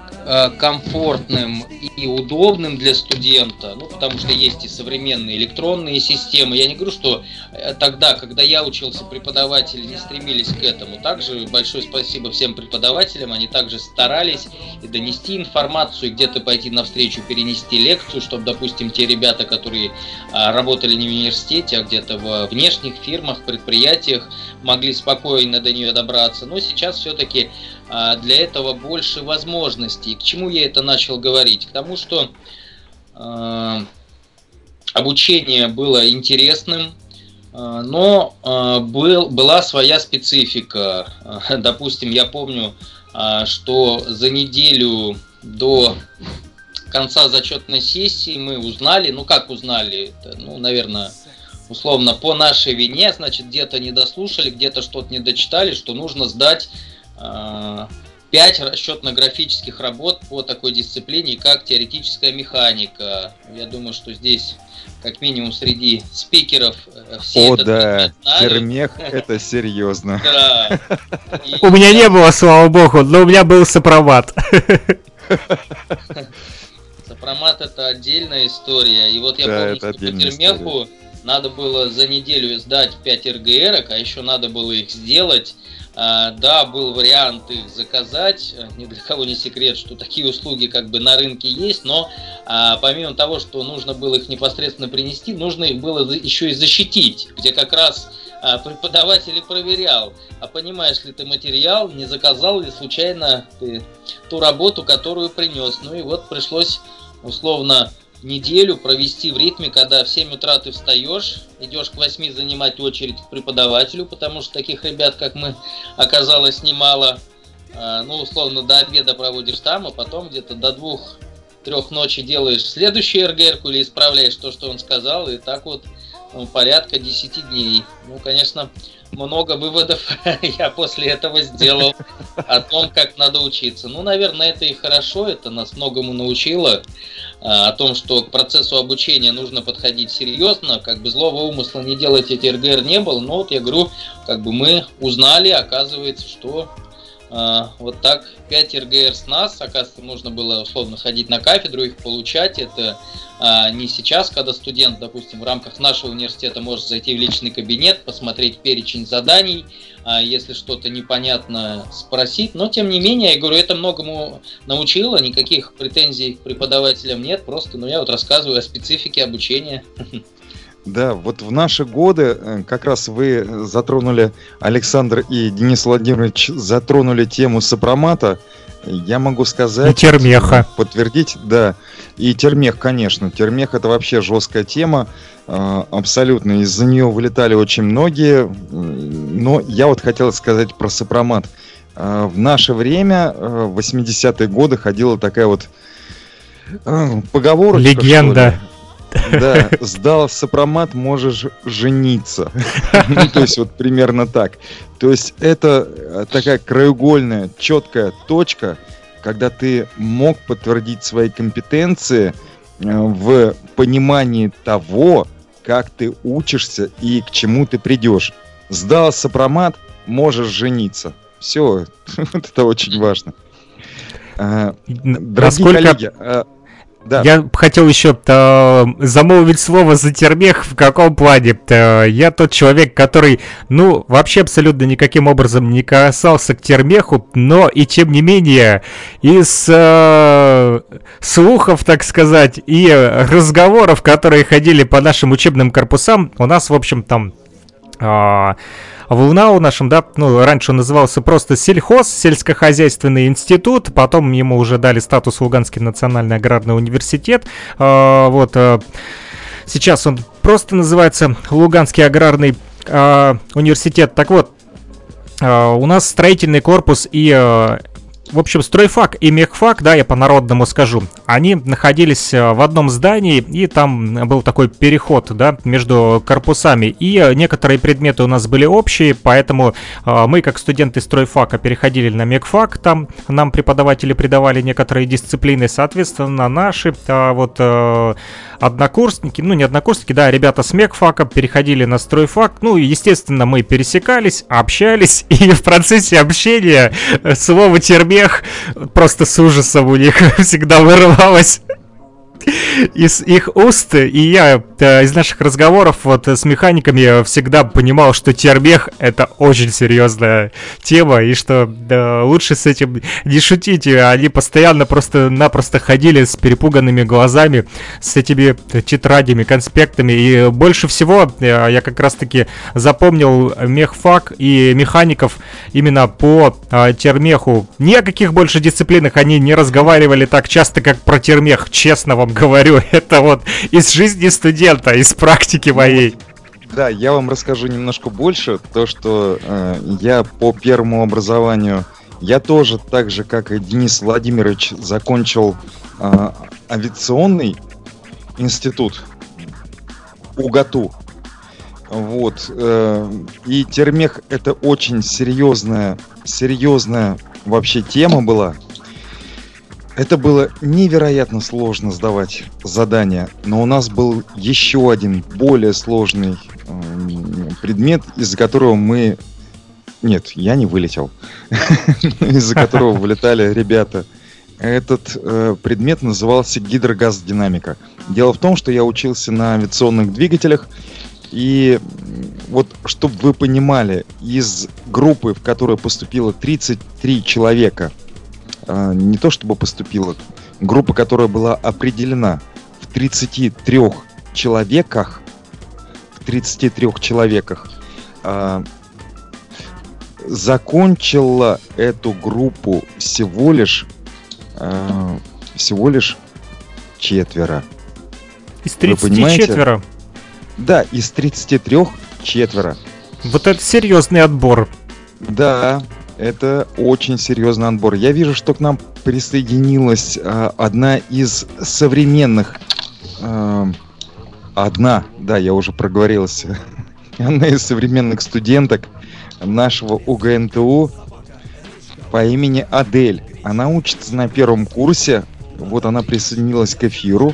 комфортным и удобным для студента, ну, потому что есть и современные электронные системы. Я не говорю, что э, тогда, когда я учился, преподаватели не стремились к этому. Также большое спасибо всем преподавателям, они также старались и донести информацию, где-то пойти навстречу, перенести лекцию, чтобы, допустим, те ребята, которые а, работали не в университете, а где-то в внешних фирмах, предприятиях, могли спокойно до нее добраться. Но сейчас все-таки а, для этого больше возможностей. К чему я это начал говорить? К тому, что э, обучение было интересным, э, но э, был, была своя специфика. Допустим, я помню, э, что за неделю до конца зачетной сессии мы узнали, ну как узнали, это, ну, наверное, условно, по нашей вине, значит, где-то не дослушали, где-то что-то не дочитали, что нужно сдать 5 расчетно-графических работ по такой дисциплине, как теоретическая механика. Я думаю, что здесь как минимум среди спикеров э, все О, это да, термех это серьезно. Да. У меня не было, слава богу, но у меня был сопромат. Сопромат это отдельная история. И вот я помню, что по термеху надо было за неделю сдать 5 РГР, а еще надо было их сделать да, был вариант их заказать, ни для кого не секрет, что такие услуги как бы на рынке есть, но а, помимо того, что нужно было их непосредственно принести, нужно их было еще и защитить, где как раз а, преподаватель проверял, а понимаешь ли ты материал, не заказал ли случайно ты ту работу, которую принес. Ну и вот пришлось условно неделю провести в ритме, когда в 7 утра ты встаешь, идешь к 8 занимать очередь к преподавателю, потому что таких ребят, как мы, оказалось немало. А, ну, условно, до обеда проводишь там, а потом где-то до двух трех ночи делаешь следующую РГР или исправляешь то, что он сказал, и так вот ну, порядка 10 дней. Ну, конечно, много выводов я после этого сделал о том, как надо учиться. Ну, наверное, это и хорошо, это нас многому научило. А, о том, что к процессу обучения нужно подходить серьезно, как бы злого умысла не делать эти РГР не было, но вот я говорю, как бы мы узнали, оказывается, что э, вот так 5 РГР с нас, оказывается, можно было условно ходить на кафедру, их получать, это э, не сейчас, когда студент, допустим, в рамках нашего университета может зайти в личный кабинет, посмотреть перечень заданий, если что-то непонятно спросить. Но тем не менее, я говорю, это многому научило, никаких претензий к преподавателям нет, просто ну, я вот рассказываю о специфике обучения. Да, вот в наши годы э, как раз вы затронули, Александр и Денис Владимирович затронули тему сопромата. Я могу сказать... И термеха. Подтвердить, да. И термех, конечно. Термех это вообще жесткая тема. А, абсолютно. Из-за нее вылетали очень многие. Но я вот хотел сказать про сопромат. А, в наше время, э, в 80-е годы, ходила такая вот э, поговорка. Легенда. Да, сдал сопромат, можешь жениться. Ну, то есть вот примерно так. То есть это э, такая краеугольная, четкая точка, когда ты мог подтвердить свои компетенции в понимании того, как ты учишься и к чему ты придешь. Сдал сопромат, можешь жениться. Все, это очень важно. А, дорогие Насколько... коллеги, а, да. Я хотел еще э, замолвить слово за термех. В каком плане? Э, я тот человек, который, ну, вообще абсолютно никаким образом не касался к термеху, но и тем не менее из э, слухов, так сказать, и разговоров, которые ходили по нашим учебным корпусам, у нас, в общем, там... Э, в УНАУ нашем, да, ну, раньше он назывался просто сельхоз, сельскохозяйственный институт, потом ему уже дали статус Луганский национальный аграрный университет, а, вот, а, сейчас он просто называется Луганский аграрный а, университет, так вот, у нас строительный корпус и в общем, стройфак и мехфак, да, я по-народному скажу, они находились э, в одном здании, и там был такой переход, да, между корпусами. И некоторые предметы у нас были общие, поэтому э, мы, как студенты стройфака, переходили на мехфак, там нам преподаватели придавали некоторые дисциплины, соответственно, наши э, вот э, однокурсники, ну не однокурсники, да, ребята с мехфака переходили на стройфак, ну, естественно, мы пересекались, общались, и в процессе общения слово термех просто с ужасом у них всегда вырывалось из их уст, и я э, из наших разговоров вот с механиками всегда понимал, что термех это очень серьезная тема, и что да, лучше с этим не шутить. Они постоянно просто-напросто ходили с перепуганными глазами, с этими тетрадями, конспектами, и больше всего э, я как раз-таки запомнил мехфак и механиков именно по э, термеху. Ни о каких больше дисциплинах они не разговаривали так часто, как про термех, честно вам говорю, это вот из жизни студента, из практики моей. Да, я вам расскажу немножко больше. То, что э, я по первому образованию, я тоже так же, как и Денис Владимирович, закончил э, авиационный институт УГАТУ. Вот. Э, и термех это очень серьезная, серьезная вообще тема была. Это было невероятно сложно сдавать задания, но у нас был еще один более сложный э, предмет, из-за которого мы... Нет, я не вылетел. из-за которого вылетали ребята. Этот э, предмет назывался гидрогаз-динамика. Дело в том, что я учился на авиационных двигателях, и вот, чтобы вы понимали, из группы, в которую поступило 33 человека – не то чтобы поступила, группа, которая была определена в 33 человеках, в 33 человеках, э, закончила эту группу всего лишь э, всего лишь четверо. Из 30 четверо? Да, из 33 четверо. Вот это серьезный отбор. Да, это очень серьезный отбор. Я вижу, что к нам присоединилась э, одна из современных... Э, одна, да, я уже проговорился. Одна из современных студенток нашего УГНТУ по имени Адель. Она учится на первом курсе. Вот она присоединилась к эфиру,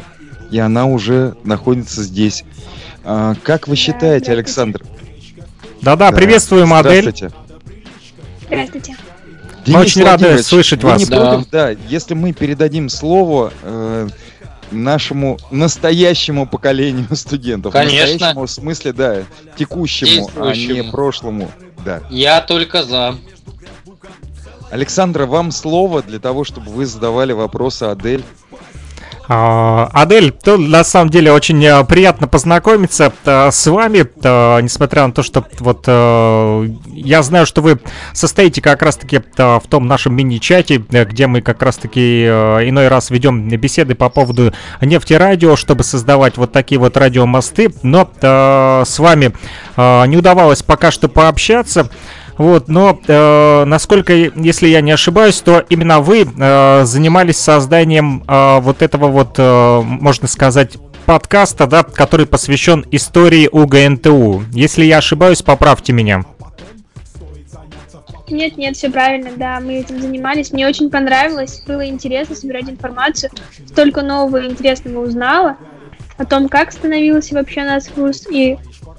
и она уже находится здесь. А, как вы считаете, Александр? Да-да, приветствуем, Адель. Здравствуйте. Здравствуйте. Мы очень рады слышать вас. Не да. Против, да, если мы передадим слово э, нашему настоящему поколению студентов. Конечно. Настоящему в смысле, да, текущему, а не прошлому. Да. Я только за. Александра, вам слово для того, чтобы вы задавали вопросы Адель. А, Адель, то на самом деле очень э, приятно познакомиться э, с вами, э, несмотря на то, что вот я знаю, что вы состоите как раз-таки в том нашем мини-чате, где мы как раз-таки иной раз ведем беседы по поводу нефтерадио, чтобы создавать вот такие вот радиомосты, но с вами не удавалось пока что пообщаться. Вот, но э, насколько, если я не ошибаюсь, то именно вы э, занимались созданием э, вот этого вот, э, можно сказать, подкаста, да, который посвящен истории УГНТУ. Если я ошибаюсь, поправьте меня. Нет, нет, все правильно, да, мы этим занимались. Мне очень понравилось, было интересно собирать информацию. Столько нового и интересного узнала о том, как становился вообще наш вуз и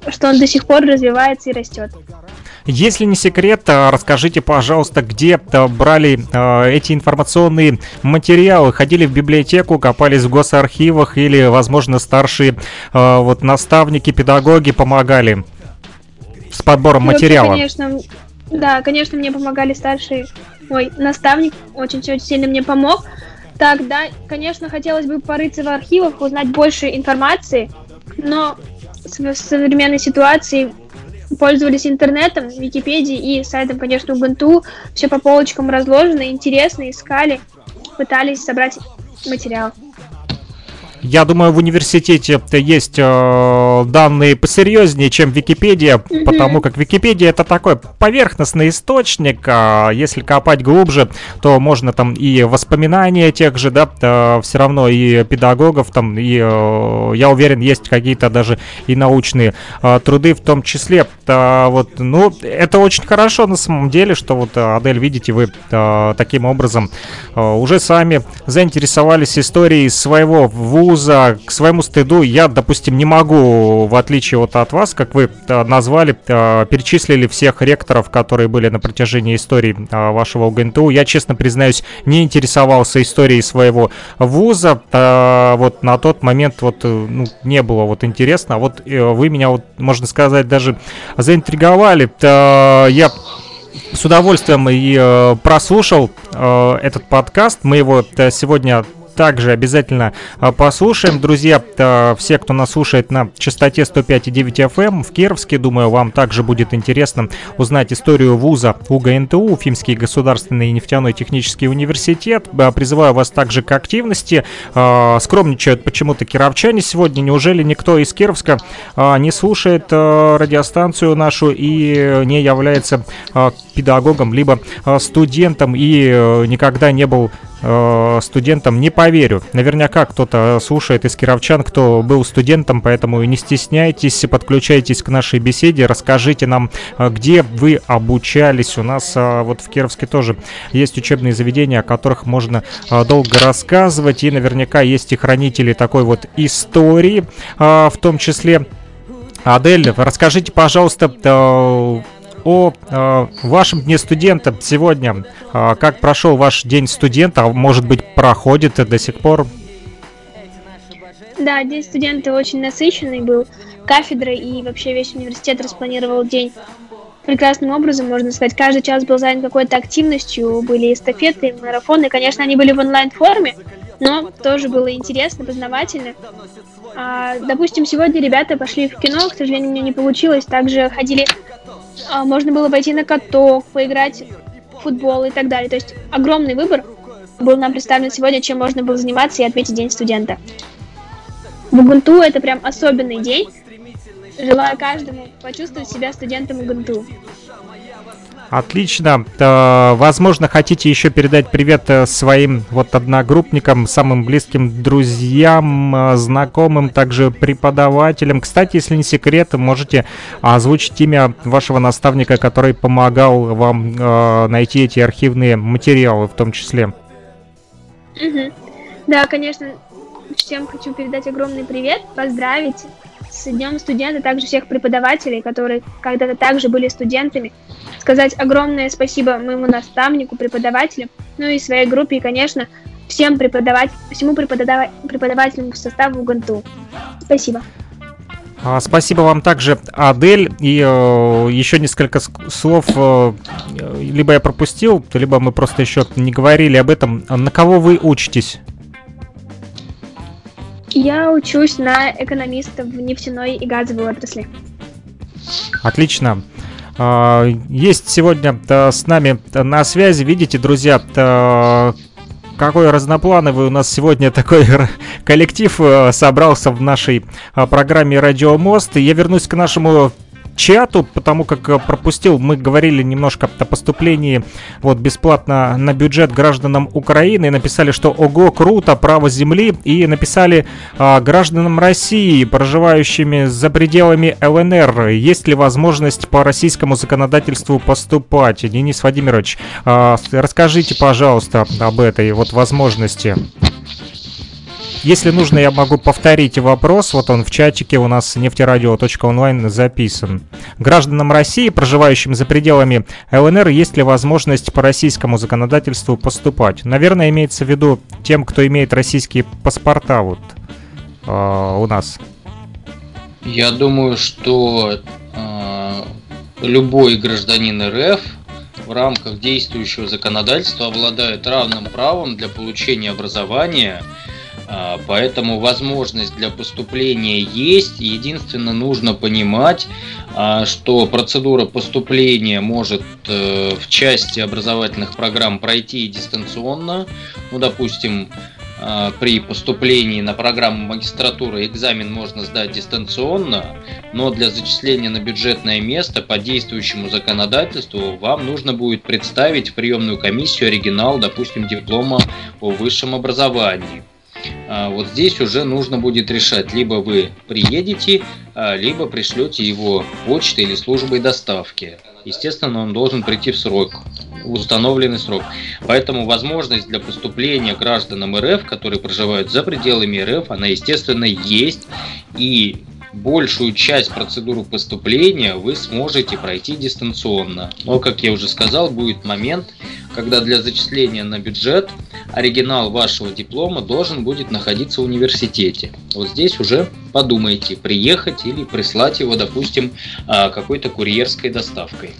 что он до сих пор развивается и растет. Если не секрет, а, расскажите, пожалуйста, где брали э, эти информационные материалы? Ходили в библиотеку, копались в госархивах или, возможно, старшие вот наставники, педагоги помогали с подбором материала? Конечно, да, конечно, мне помогали старшие. Ой, наставник очень, очень сильно мне помог. Так, да, конечно, хотелось бы порыться в архивах, узнать больше информации, но в современной ситуации пользовались интернетом, Википедией и сайтом, конечно, Ubuntu. Все по полочкам разложено, интересно, искали, пытались собрать материал. Я думаю, в университете есть э, данные посерьезнее, чем Википедия, mm-hmm. потому как Википедия это такой поверхностный источник. А если копать глубже, то можно там и воспоминания тех же, да, э, все равно и педагогов там, и э, я уверен, есть какие-то даже и научные э, труды в том числе. Э, вот, ну, это очень хорошо на самом деле, что вот, Адель, видите, вы э, таким образом э, уже сами заинтересовались историей своего вуза. К своему стыду я, допустим, не могу, в отличие вот от вас, как вы э, назвали, э, перечислили всех ректоров, которые были на протяжении истории э, вашего УГНТУ. Я, честно признаюсь, не интересовался историей своего вуза. Вот на тот момент вот ну, не было вот интересно. А вот вы меня, вот, можно сказать, даже заинтриговали. Я с удовольствием и прослушал этот подкаст. Мы его сегодня также обязательно а, послушаем. Друзья, а, все, кто нас слушает на частоте 105,9 FM эм в Кировске, думаю, вам также будет интересно узнать историю вуза УГНТУ, Уфимский государственный нефтяной технический университет. А, призываю вас также к активности. Скромничают почему-то кировчане сегодня. Неужели никто из Кировска не слушает радиостанцию нашу и не является педагогом, либо студентом и никогда не был э, студентом, не поверю. Наверняка кто-то слушает из кировчан, кто был студентом, поэтому не стесняйтесь, подключайтесь к нашей беседе, расскажите нам, э, где вы обучались. У нас э, вот в Кировске тоже есть учебные заведения, о которых можно э, долго рассказывать, и наверняка есть и хранители такой вот истории, в том числе Адель, расскажите, пожалуйста, о э, вашем дне студента сегодня. Э, как прошел ваш день студента? Может быть, проходит до сих пор? Да, день студента очень насыщенный был. Кафедра и вообще весь университет распланировал день прекрасным образом, можно сказать. Каждый час был занят какой-то активностью, были эстафеты, марафоны. Конечно, они были в онлайн-форме, но тоже было интересно, познавательно. А, допустим, сегодня ребята пошли в кино, к сожалению, у меня не получилось. Также ходили а, можно было пойти на каток, поиграть в футбол и так далее. То есть огромный выбор был нам представлен сегодня, чем можно было заниматься и отметить День студента. В Убунту это прям особенный день. Желаю каждому почувствовать себя студентом Убунту. Отлично. Возможно, хотите еще передать привет э, своим вот одногруппникам, самым близким друзьям, э, знакомым, также преподавателям. Кстати, если не секрет, можете озвучить имя вашего наставника, который помогал вам э, найти эти архивные материалы в том числе. Да, конечно. Всем хочу передать огромный привет, поздравить с Днем студента, также всех преподавателей, которые когда-то также были студентами. Сказать огромное спасибо моему наставнику, преподавателю, ну и своей группе, и, конечно, всем преподавать, всему преподава преподавательному составу ГНТУ. Спасибо. А, спасибо вам также, Адель. И э, еще несколько слов, э, либо я пропустил, либо мы просто еще не говорили об этом. На кого вы учитесь? Я учусь на экономиста в нефтяной и газовой отрасли. Отлично. А, есть сегодня с нами на связи, видите, друзья, какой разноплановый у нас сегодня такой коллектив э, собрался в нашей программе «Радио Мост». И я вернусь к нашему чату, потому как э, пропустил, мы говорили немножко о поступлении вот бесплатно на бюджет гражданам Украины, написали, что ого, круто, право земли, и написали а, гражданам России, проживающими за пределами ЛНР, есть ли возможность по российскому законодательству поступать? Денис Владимирович, а, расскажите, пожалуйста, об этой вот возможности. Если нужно, я могу повторить вопрос. Вот он в чатике у нас нефтерадио.онлайн записан. Гражданам России, проживающим за пределами ЛНР, есть ли возможность по российскому законодательству поступать? Наверное, имеется в виду тем, кто имеет российские паспорта вот э, у нас. Я думаю, что э, любой гражданин РФ в рамках действующего законодательства обладает равным правом для получения образования – поэтому возможность для поступления есть. Единственное, нужно понимать, а, что процедура поступления может э, в части образовательных программ пройти дистанционно. Ну, допустим, а, при поступлении на программу магистратуры экзамен можно сдать дистанционно, но для зачисления на бюджетное место по действующему законодательству вам нужно будет представить в приемную комиссию оригинал, допустим, диплома о высшем образовании. А, вот здесь уже нужно будет решать, либо вы приедете, а, либо пришлете его почтой или службой доставки. Естественно, он должен прийти в срок, в установленный срок. Поэтому возможность для поступления гражданам РФ, которые проживают за пределами РФ, она, естественно, есть. И большую часть процедуры поступления вы сможете пройти дистанционно. Но, как я уже сказал, будет момент, когда для зачисления на бюджет оригинал вашего диплома должен будет находиться в университете. Вот здесь уже подумайте, приехать или прислать его, допустим, а, какой-то курьерской доставкой.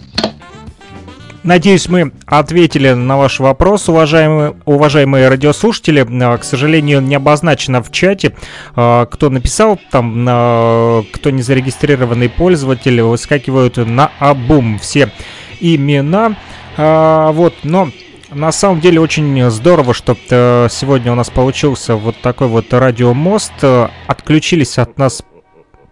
Надеюсь, мы ответили на ваш вопрос, уважаемые, уважаемые радиослушатели. А, к сожалению, не обозначено в чате, а, кто написал, там, кто не зарегистрированный пользователь, выскакивают на обум все имена. Вот, но на самом деле очень здорово, что э, сегодня у нас получился вот такой вот радиомост. Отключились от нас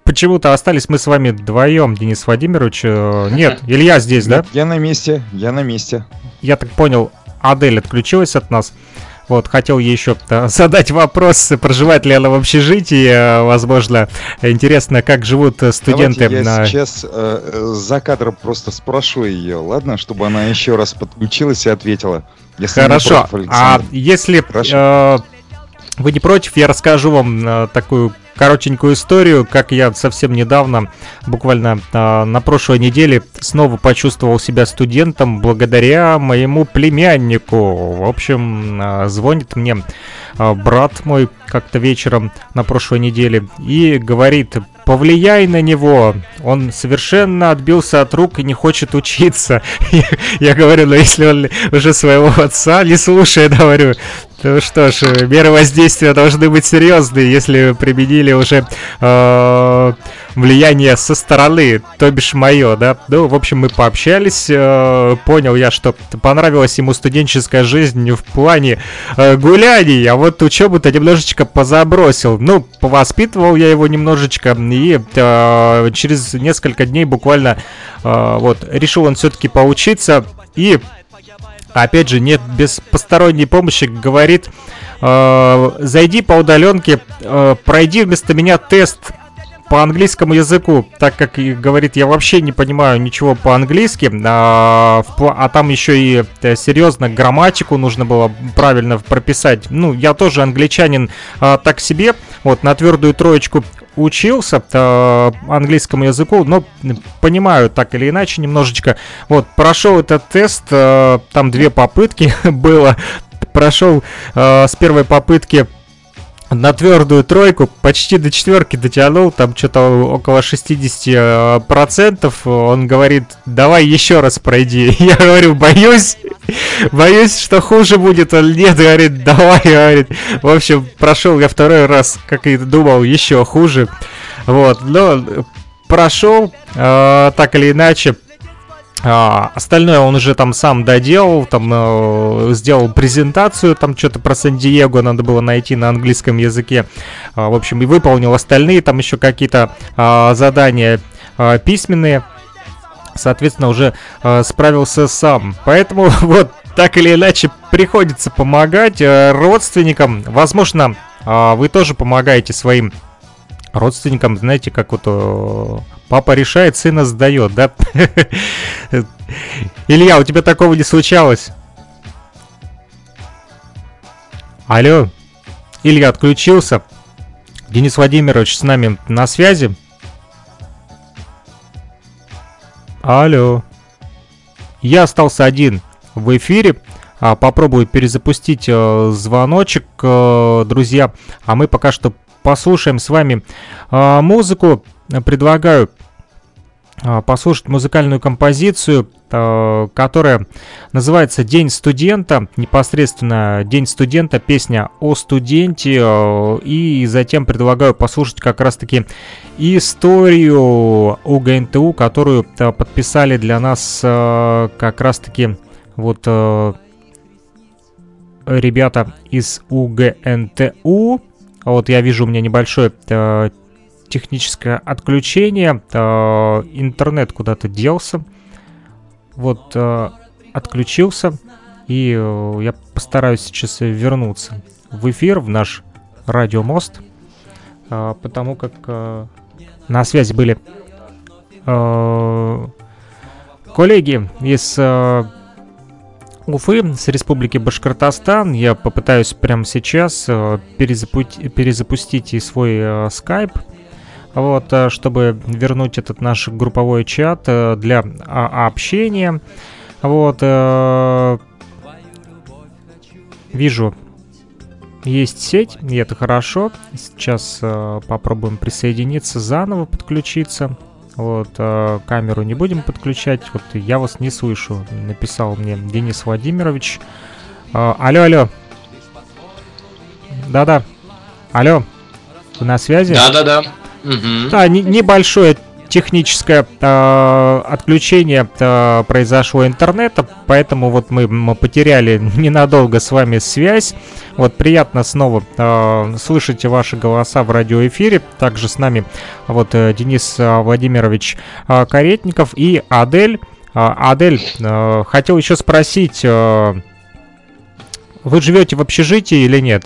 почему-то остались мы с вами вдвоем, Денис Владимирович. Э, нет, Илья здесь, да? Я на месте, я на месте. Я так понял, Адель отключилась от нас. Вот, хотел ей еще задать вопрос, проживает ли она в общежитии, э, возможно. Интересно, как живут студенты. Давайте я на... сейчас э, за кадром просто спрошу ее, ладно, чтобы она еще раз подключилась и ответила. Если Хорошо, против, а если э, вы не против, я расскажу вам э, такую коротенькую историю, как я совсем недавно, буквально э, на прошлой неделе, снова почувствовал себя студентом благодаря моему племяннику. В общем, э, звонит мне э, брат мой как-то вечером на прошлой неделе и говорит, повлияй на него, он совершенно отбился от рук и не хочет учиться. Я говорю, ну если он уже своего отца не слушает, говорю, ну что ж, меры воздействия должны быть серьезные, если применили уже э, влияние со стороны, то бишь мое, да. Ну, в общем, мы пообщались, э, понял я, что понравилась ему студенческая жизнь в плане э, гуляний, а вот учебу-то немножечко позабросил. Ну, повоспитывал я его немножечко, и э, через несколько дней буквально э, вот решил он все-таки поучиться и опять же, нет, без посторонней помощи говорит, э, зайди по удаленке, э, пройди вместо меня тест по английскому языку, так как говорит, я вообще не понимаю ничего по-английски, а, а там еще и э, серьезно грамматику нужно было правильно прописать. Ну, я тоже англичанин а, так себе, вот на твердую троечку учился э, английскому языку, но понимаю так или иначе немножечко. Вот, прошел этот тест, э, там две попытки было. Прошел э, с первой попытки на твердую тройку, почти до четверки дотянул, там что-то около 60%. процентов. Он говорит, давай еще раз пройди. Я говорю, боюсь, боюсь, что хуже будет. Он нет, говорит, давай, говорит. В общем, прошел я второй раз, как и думал, еще хуже. Вот, но прошел, э, так или иначе, а, остальное он уже там сам доделал, там э, сделал презентацию, там что-то про Сан-Диего надо было найти на английском языке. А, в общем, и выполнил остальные там еще какие-то а, задания а, письменные. Соответственно, уже а, справился сам. Поэтому вот так или иначе приходится помогать а, родственникам. Возможно, а, вы тоже помогаете своим родственникам, знаете, как вот папа решает, сына сдает, да? Илья, у тебя такого не случалось? Алло, Илья отключился. Денис Владимирович с нами на связи. Алло. Я остался один в эфире. А, попробую перезапустить э, звоночек, э, друзья. А мы пока что послушаем с вами э, музыку. Предлагаю э, послушать музыкальную композицию, э, которая называется «День студента», непосредственно «День студента», песня о студенте, и затем предлагаю послушать как раз-таки историю УГНТУ, которую подписали для нас как раз-таки вот... Ребята из УГНТУ. Вот я вижу, у меня небольшое э, техническое отключение. Э, интернет куда-то делся. Вот э, отключился. И э, я постараюсь сейчас вернуться в эфир, в наш радиомост. Э, потому как э, на связи были э, коллеги из э, Уфы, с Республики Башкортостан. Я попытаюсь прямо сейчас э, перезапу- перезапустить и свой э, скайп, вот, э, чтобы вернуть этот наш групповой чат э, для а, общения. Вот, э, вижу, есть сеть, и это хорошо. Сейчас э, попробуем присоединиться заново, подключиться. Вот, э, камеру не будем подключать. Вот я вас не слышу. Написал мне Денис Владимирович. Э, алло, алло. Да-да. Алло. Вы на связи? Да-да-да. Мгм. Да, не- небольшое техническое э, отключение э, произошло интернета, поэтому вот мы, мы потеряли ненадолго с вами связь. Вот приятно снова э, слышать ваши голоса в радиоэфире. Также с нами вот э, Денис э, Владимирович э, Каретников и Адель. Э, Адель, э, хотел еще спросить, э, вы живете в общежитии или нет?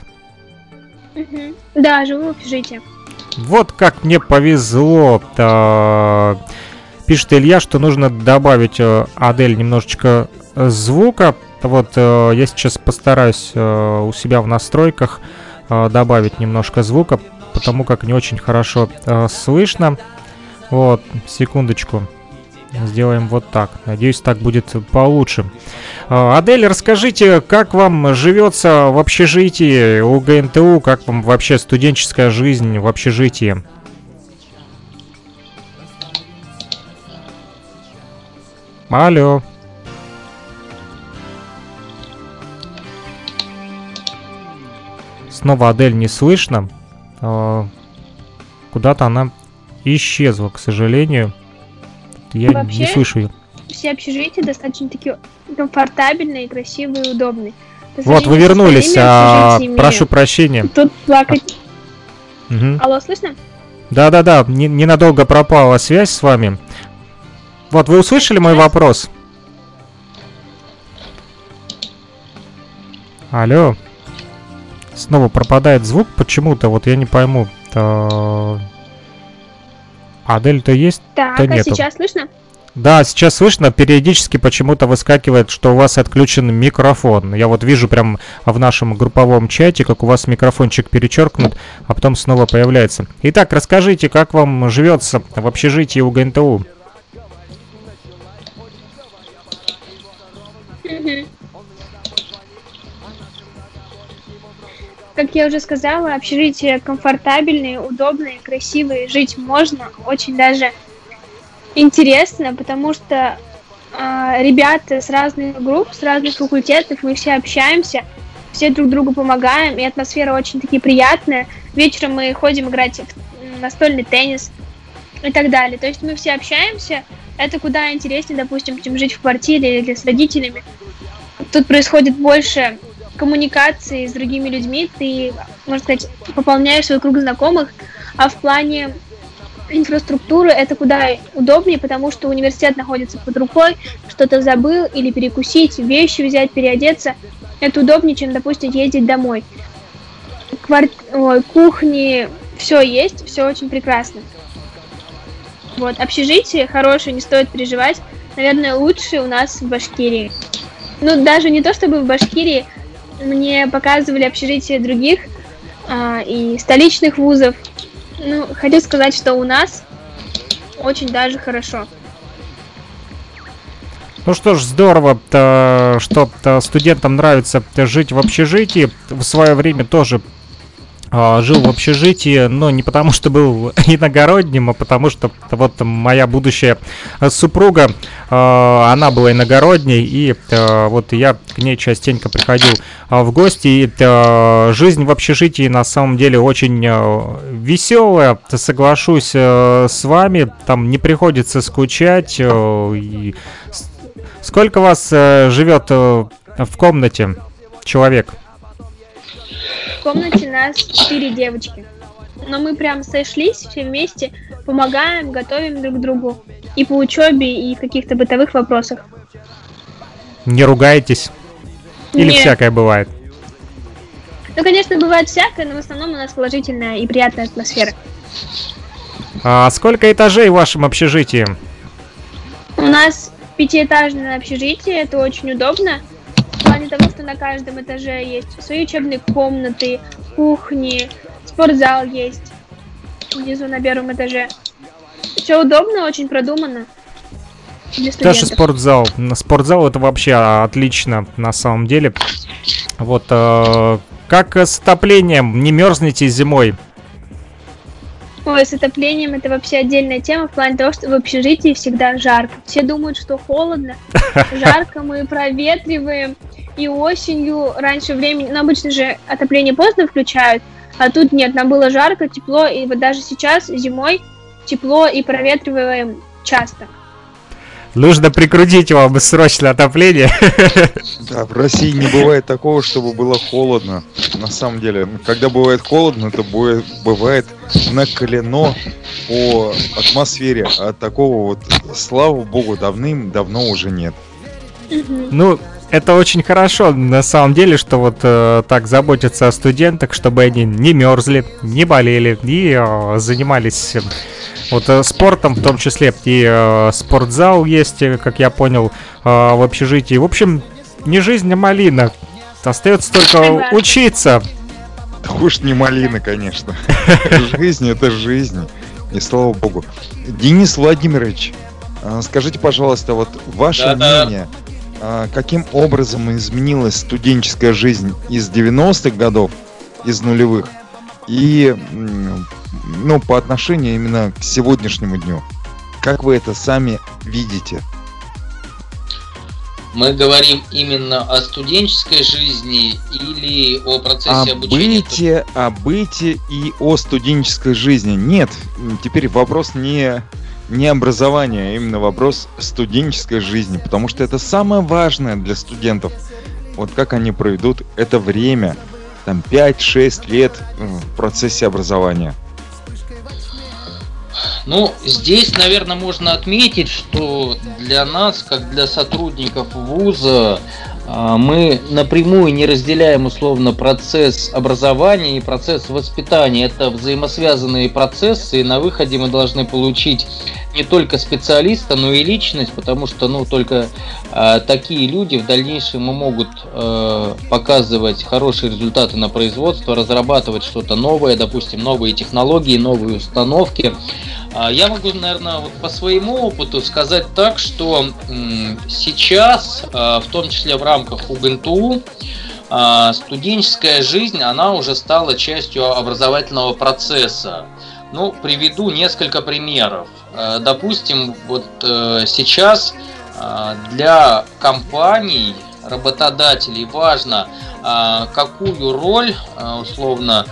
Да, живу в общежитии. Вот как мне повезло. э, Пишет Илья, что нужно добавить э, Адель немножечко э, звука. Вот э, я сейчас постараюсь у себя в настройках добавить немножко звука, потому как не очень хорошо слышно. Вот, секундочку. Сделаем вот так. Надеюсь, так будет получше. Э, Адель, расскажите, как вам живется в общежитии у ГНТУ, как вам вообще студенческая жизнь в общежитии? Алло. Снова Адель не слышно. Э, Куда-то она исчезла, к сожалению. Я не Вообще, слышу ее. Все общежития достаточно такие комфортабельные, красивые удобные. Вот, вы вернулись. а, прошу прощения. Тут плакать. Мгм. Алло, слышно? Да-да-да, не- ненадолго пропала связь с вами. Вот, вы услышали мой вопрос? Алло. Снова пропадает звук почему-то, вот я не пойму. Та- Адель-то есть? Так, Да а нету. сейчас слышно? Да, сейчас слышно, периодически почему-то выскакивает, что у вас отключен микрофон. Я вот вижу прям в нашем групповом чате, как у вас микрофончик перечеркнут, а потом снова появляется. Итак, расскажите, как вам живется в общежитии у ГНТУ? Как я уже сказала, общежития комфортабельные, удобные, красивые, жить можно, очень даже интересно, потому что а, ребята с разных групп, с разных факультетов, мы все общаемся, все друг другу помогаем, и атмосфера очень таки приятная. Вечером мы ходим играть в настольный теннис и так далее. То есть мы все общаемся, это куда интереснее, допустим, чем жить в квартире или с родителями. Тут происходит больше коммуникации с другими людьми, ты, можно сказать, пополняешь свой круг знакомых, а в плане инфраструктуры это куда удобнее, потому что университет находится под рукой, что-то забыл или перекусить, вещи взять, переодеться. Это удобнее, чем, допустим, ездить домой. Квар... Ой, кухни, все есть, все очень прекрасно. Вот, общежитие хорошее, не стоит переживать. Наверное, лучшее у нас в Башкирии. Ну, даже не то чтобы в Башкирии, мне показывали общежитие других а, и столичных вузов. Ну, хочу сказать, что у нас очень даже хорошо. Ну что ж, здорово, то, что то студентам нравится жить в общежитии. В свое время тоже жил в общежитии, но не потому что был иногородним, а потому что вот моя будущая супруга, а, она была иногородней, и а, вот я к ней частенько приходил а, в гости, и а, жизнь в общежитии на самом деле очень веселая, соглашусь а, с вами, там не приходится скучать, а, и Сколько вас э, живет э, в комнате человек? В комнате нас четыре девочки. Но мы прям сошлись все вместе, помогаем, готовим друг другу. И по учебе, и в каких-то бытовых вопросах. Не ругаетесь? Или Нет. всякое бывает? Ну, конечно, бывает всякое, но в основном у нас положительная и приятная атмосфера. А сколько этажей в вашем общежитии? У нас пятиэтажное общежитие, это очень удобно. В плане того, что на каждом этаже есть свои учебные комнаты, кухни, спортзал есть. Внизу на первом этаже. Все удобно, очень продумано. Даже спортзал. Спортзал это вообще отлично на самом деле. Вот э, как с отоплением? Не мерзнете зимой? Ой, с отоплением это вообще отдельная тема в плане того, что в общежитии всегда жарко. Все думают, что холодно. Жарко мы проветриваем. И осенью раньше времени, ну обычно же отопление поздно включают, а тут нет, нам было жарко, тепло, и вот даже сейчас зимой тепло и проветриваем часто. Нужно прикрутить вам срочно отопление. Да, в России не бывает такого, чтобы было холодно. На самом деле, когда бывает холодно, это бывает, бывает накалено по атмосфере. А такого вот, слава богу, давным-давно уже нет. Ну, это очень хорошо, на самом деле, что вот э, так заботятся о студентах, чтобы они не мерзли, не болели и э, занимались э, вот э, спортом, в том числе и э, спортзал есть, э, как я понял, э, в общежитии. В общем, не жизнь, а малина. Остается только учиться. Да уж не малина, конечно. Жизнь это жизнь. И слава богу. Денис Владимирович, а, скажите, пожалуйста, вот ваше мнение, каким образом изменилась студенческая жизнь из 90-х годов, из нулевых, и ну, по отношению именно к сегодняшнему дню? Как вы это сами видите? Мы говорим именно о студенческой жизни или о процессе О обучения? быте, о быте и о студенческой жизни. Нет, теперь вопрос не, не образования, а именно вопрос студенческой жизни, потому что это самое важное для студентов. Вот как они проведут это время, там 5-6 лет в процессе образования. Ну, здесь, наверное, можно отметить, что для нас, как для сотрудников вуза, мы напрямую не разделяем условно процесс образования и процесс воспитания. Это взаимосвязанные процессы, и на выходе мы должны получить не только специалиста, но и личность, потому что ну, только а, такие люди в дальнейшем могут э, показывать хорошие результаты на производство, разрабатывать что-то новое, допустим, новые технологии, новые установки. А, Я могу, наверное, вот по своему опыту сказать так, что м, сейчас, а, в том числе в рамках УГНТУ, студенческая жизнь, она уже стала частью образовательного процесса. Ну, приведу несколько примеров. Э, Допустим, вот э, сейчас а, для компаний, работодателей важно, какую роль, условно,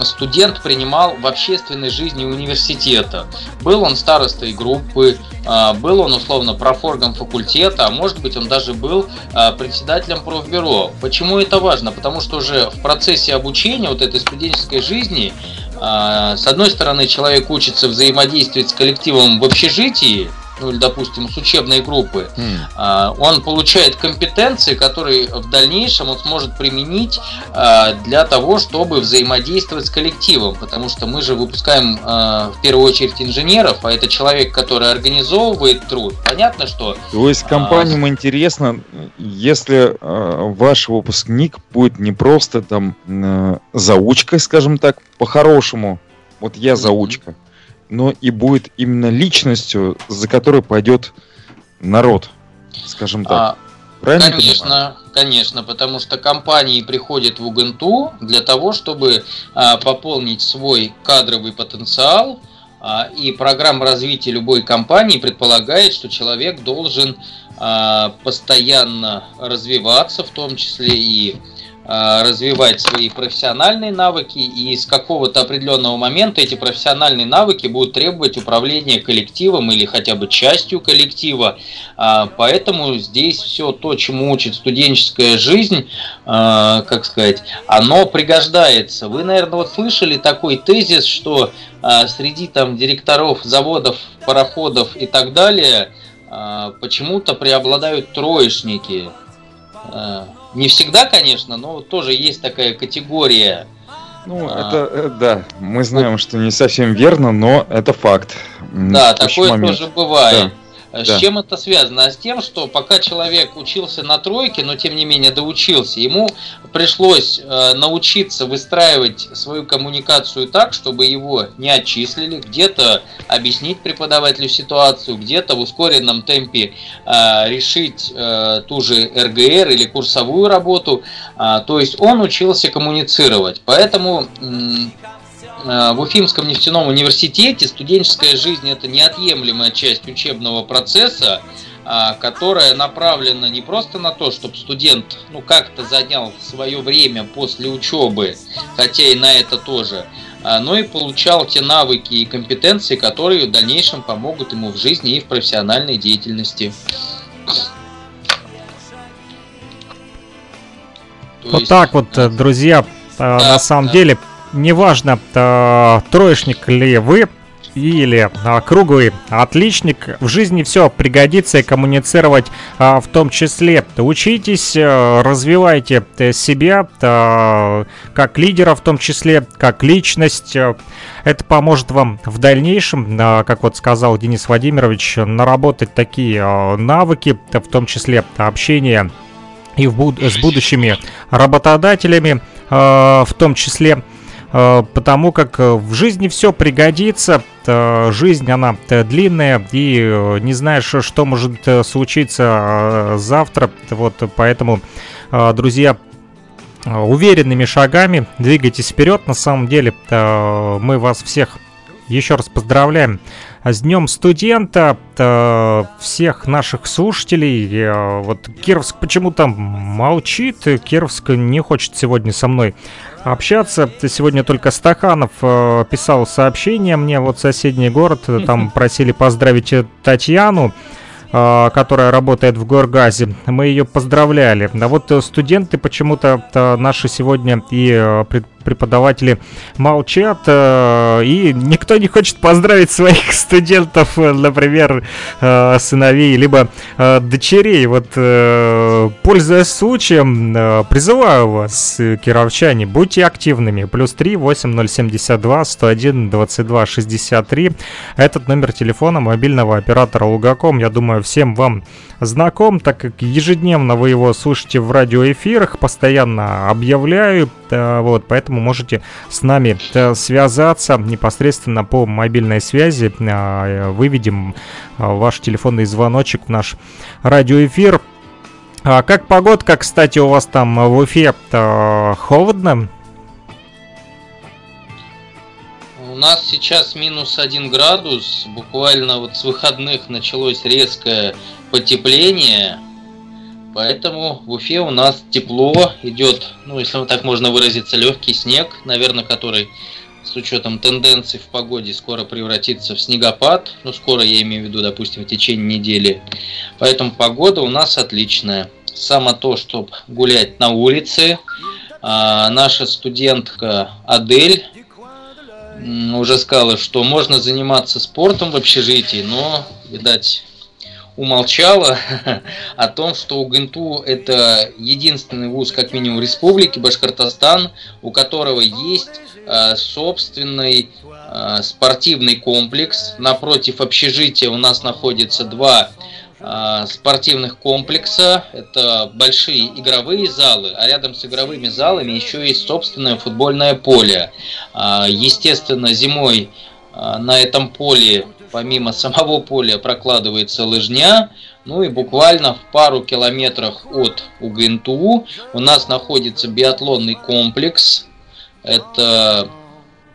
студент принимал в общественной жизни университета. Был он старостой группы, а, был он условно профоргом факультета, а может быть он даже был а, председателем профбюро. Почему это важно? Потому что уже в процессе обучения вот этой студенческой жизни а, с одной стороны, человек учится взаимодействовать с коллективом в общежитии, ну или, допустим, с учебной группы, а, он получает компетенции, которые в дальнейшем он сможет применить а, для того, чтобы взаимодействовать с коллективом, потому что мы же выпускаем а, в первую очередь инженеров, а это человек, который организовывает труд. Понятно, что То есть компаниям интересно, если ваш выпускник будет не просто там э, заучкой, скажем так, по-хорошему, вот я заучка, но и будет именно личностью, за которой пойдет народ, скажем так. а, Правильно? Конечно, конечно, потому что компании приходят в УГНТУ для того, чтобы а, пополнить свой кадровый потенциал, а, и программа развития любой компании предполагает, что человек должен а, постоянно развиваться, в том числе и развивать свои профессиональные навыки, и с какого-то определенного момента эти профессиональные навыки будут требовать управления коллективом или хотя бы частью коллектива. А, поэтому здесь все то, чему учит студенческая жизнь, а, как сказать, оно пригождается. Вы, наверное, вот слышали такой тезис, что среди там директоров заводов, пароходов и так далее почему-то преобладают троечники. Не всегда, конечно, но тоже есть такая категория. Ну, а... это, э, да, мы знаем, что не совсем верно, но это факт. Да, такое момент. тоже бывает. Да. С да. чем это связано? А с тем, что пока человек учился на тройке, но тем не менее доучился, ему пришлось э, научиться выстраивать свою коммуникацию так, чтобы его не отчислили, где-то объяснить преподавателю ситуацию, где-то в ускоренном темпе э, решить э, ту же РГР или курсовую работу. Э, то есть он учился коммуницировать. Поэтому Э, в Уфимском нефтяном университете студенческая жизнь это неотъемлемая часть учебного процесса, а, которая направлена не просто на то, чтобы студент ну как-то занял свое время после учебы, хотя и на это тоже, а, но и получал те навыки и компетенции, которые в дальнейшем помогут ему в жизни и в профессиональной деятельности. То вот есть... так вот, э, друзья, э, да, на самом да. деле неважно, э, троечник ли вы или э, круглый отличник, в жизни все пригодится и коммуницировать э, в том числе. Учитесь, развивайте себя как лидера в том числе, как личность. Это поможет вам в дальнейшем, как вот сказал Денис Владимирович, наработать такие навыки, в том числе общение и в буд- с будущими работодателями, в том числе потому как э, в жизни все пригодится, жизнь она длинная, и э, не знаешь, что может случиться завтра, вот поэтому, друзья, уверенными шагами двигайтесь вперед, на самом деле мы вас всех еще раз поздравляем с Днем студента, всех наших слушателей. Вот Кировск почему-то молчит, Кировск не хочет сегодня со мной общаться. Сегодня только Стаханов э, писал сообщение мне, вот соседний город, там просили поздравить Татьяну. А, которая работает в Горгазе. Мы ее поздравляли. А вот э, студенты почему-то э, наши сегодня и э, преподаватели молчат, и никто не хочет поздравить своих студентов, например, сыновей, либо дочерей. Вот, пользуясь случаем, призываю вас, кировчане, будьте активными. Плюс 3 8072 101 22 63. Этот номер телефона мобильного оператора Лугаком, я думаю, всем вам знаком, так как ежедневно вы его слушаете в радиоэфирах, постоянно объявляю, э, вот, поэтому можете с нами э, связаться непосредственно по мобильной связи, э, выведем ваш телефонный звоночек в наш радиоэфир. А как погодка, кстати, у вас там в Уфе холодно? нас сейчас минус один градус, буквально вот с выходных началось резкое потепление, поэтому в Уфе у нас тепло, идет, ну если так можно выразиться, легкий снег, наверное, который с учетом тенденций в погоде скоро превратится в снегопад, ну скоро я имею в виду, допустим, в течение недели, поэтому погода у нас отличная. Само то, чтобы гулять на улице, а, наша студентка Адель уже сказала, что можно заниматься спортом в общежитии, но, видать, умолчала о том, что УГНТУ это единственный вуз, как минимум, республики Башкортостан, у которого есть э, собственный э, спортивный комплекс. Напротив общежития у нас находится два а, спортивных комплекса. Это большие игровые залы, а рядом с игровыми залами еще есть собственное футбольное поле. А, естественно, зимой а, на этом поле, помимо самого поля, прокладывается лыжня. Ну и буквально в пару километрах от УГНТУ у нас находится биатлонный комплекс. Это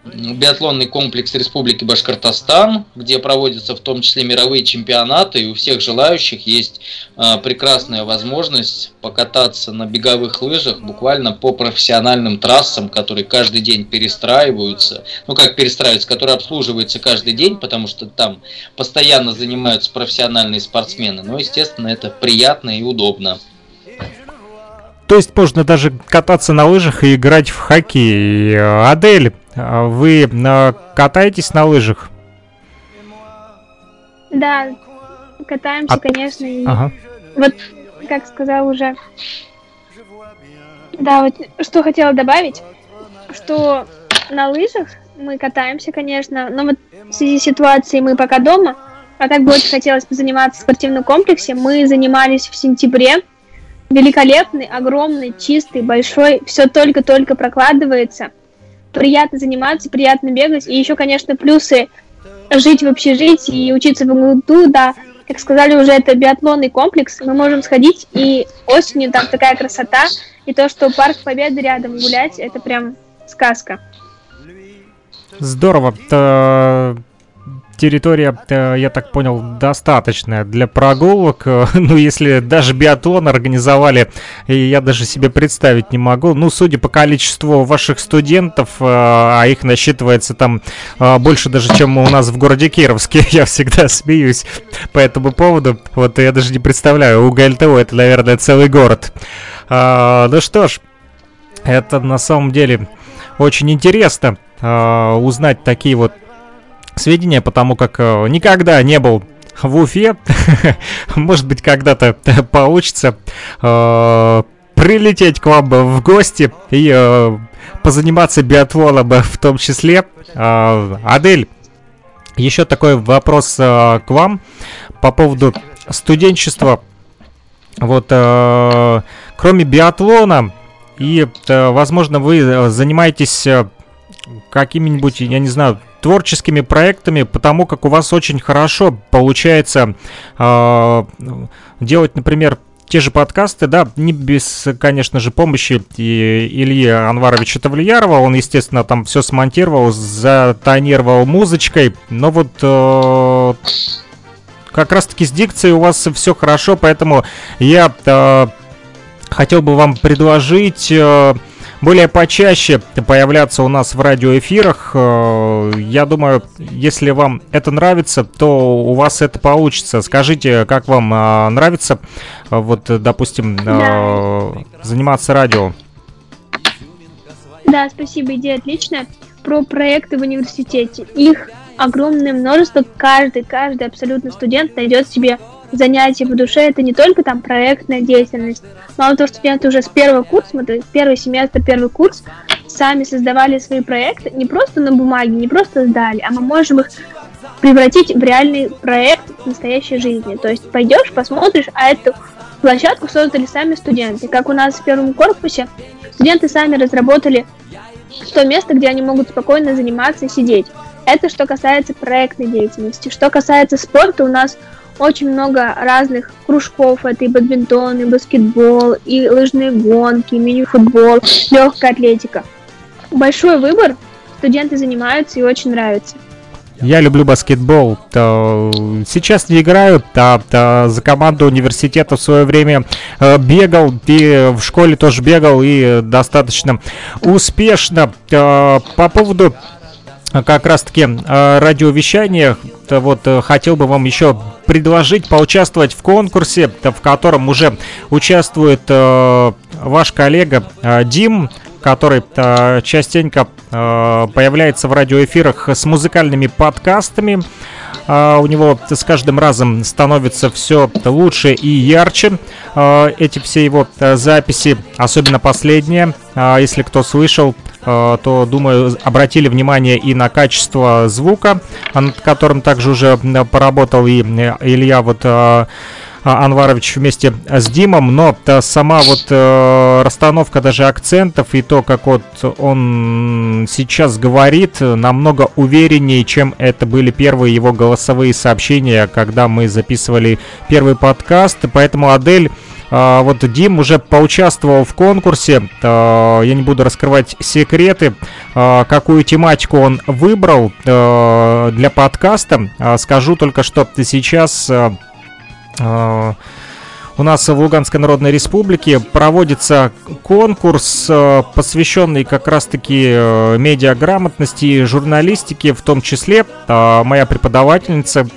биатлонный комплекс Республики Башкортостан, где проводятся в том числе мировые чемпионаты, и у всех желающих есть э, прекрасная возможность покататься на беговых лыжах буквально по профессиональным трассам, которые каждый день перестраиваются, ну как перестраиваются, которые обслуживаются каждый день, потому что там постоянно занимаются профессиональные спортсмены, но естественно это приятно и удобно. То есть можно даже кататься на лыжах и играть в хоккей. Адель, вы э, катаетесь на лыжах? Да, катаемся, а... конечно. И ага. Вот, как сказал уже. Да, вот что хотела добавить, что на лыжах мы катаемся, конечно, но вот в связи с ситуацией мы пока дома, а так бы очень хотелось позаниматься в спортивном комплексе. Мы занимались в сентябре, великолепный, огромный, чистый, большой, все только-только прокладывается. Приятно заниматься, приятно бегать. И еще, конечно, плюсы жить в общежитии и учиться в МГУ, да, как сказали уже, это биатлонный комплекс. Мы можем сходить, и осенью там такая красота. И то, что парк Победы рядом гулять, это прям сказка. Здорово территория, э, я так понял, достаточная для прогулок. Ну, если даже биатлон организовали, я даже себе представить не могу. Ну, судя по количеству ваших студентов, э, а их насчитывается там э, больше даже, чем у нас в городе Кировске, я всегда смеюсь по этому поводу. Вот я даже не представляю, у ГЛТО это, наверное, целый город. А, ну что ж, это на самом деле очень интересно узнать такие вот сведения, потому как э, никогда не был в Уфе. Может быть, когда-то получится э, прилететь к вам в гости и э, позаниматься биатлоном в том числе. Э, Адель, еще такой вопрос к вам по поводу студенчества. Вот, кроме биатлона, и, возможно, вы занимаетесь какими-нибудь, я не знаю, творческими проектами, потому как у вас очень хорошо получается э, делать, например, те же подкасты, да, не без, конечно же, помощи Ильи Анваровича Тавлиярова. Он, естественно, там все смонтировал, затонировал музычкой. Но вот э, как раз-таки с дикцией у вас все хорошо, поэтому я э, хотел бы вам предложить... Э, более почаще появляться у нас в радиоэфирах. Э, я думаю, если вам это нравится, то у вас это получится. Скажите, как вам э, нравится, э, вот, допустим, заниматься радио? Да, спасибо, идея отличная. Про проекты в университете. Их огромное множество. Каждый, каждый абсолютно студент найдет себе занятие по душе это не только там проектная деятельность. Мало того, что студенты уже с первого курса, мы, то есть первый семестр, первый курс, сами создавали свои проекты не просто на бумаге, не просто сдали, а мы можем их превратить в реальный проект в настоящей жизни. То есть пойдешь, посмотришь, а эту площадку создали сами студенты. Как у нас в первом корпусе, студенты сами разработали то место, где они могут спокойно заниматься и сидеть. Это что касается проектной деятельности. Что касается спорта, у нас очень много разных кружков. Это и бадминтон, и баскетбол, и лыжные гонки, мини-футбол, легкая атлетика. Большой выбор, студенты занимаются и очень нравится. Я люблю баскетбол. Сейчас не играю, за команду университета в свое время э, бегал, и в школе тоже бегал, и достаточно успешно. По поводу как раз-таки э, радиовещания, вот э, хотел бы вам еще предложить поучаствовать в конкурсе, в котором уже участвует э, ваш коллега Дим, который частенько появляется в радиоэфирах с музыкальными подкастами. Uh, у него с каждым разом становится все лучше и ярче. Эти все его записи, особенно последняя, если кто слышал, Э, то, думаю, обратили внимание и на качество звука, над которым также уже поработал и э, Илья вот э, Анварович вместе с Димом, но сама вот э, расстановка даже акцентов и то, как вот он сейчас говорит, намного увереннее, чем это были первые его голосовые сообщения, когда мы записывали первый подкаст. Поэтому Адель а, вот Дим уже поучаствовал в конкурсе. А, я не буду раскрывать секреты, а, какую тематику он выбрал для подкаста. Скажу только, что сейчас у нас в Луганской Народной Республике проводится конкурс, посвященный как раз-таки медиаграмотности и журналистике, в том числе моя преподавательница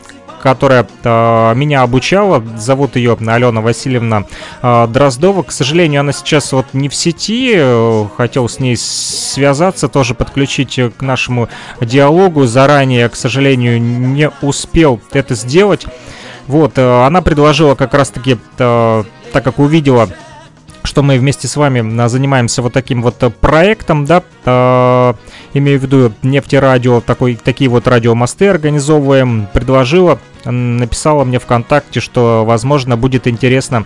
которая э, меня обучала. Зовут ее Алена Васильевна э, Дроздова. К сожалению, она сейчас вот не в сети. Хотел с ней связаться, тоже подключить к нашему диалогу. Заранее, к сожалению, не успел это сделать. Вот, э, она предложила как раз-таки, э, так как увидела что мы вместе с вами занимаемся вот таким вот проектом, да, э, имею в виду нефтерадио, такой, такие вот радиомосты организовываем, предложила, написала мне ВКонтакте, что, возможно, будет интересно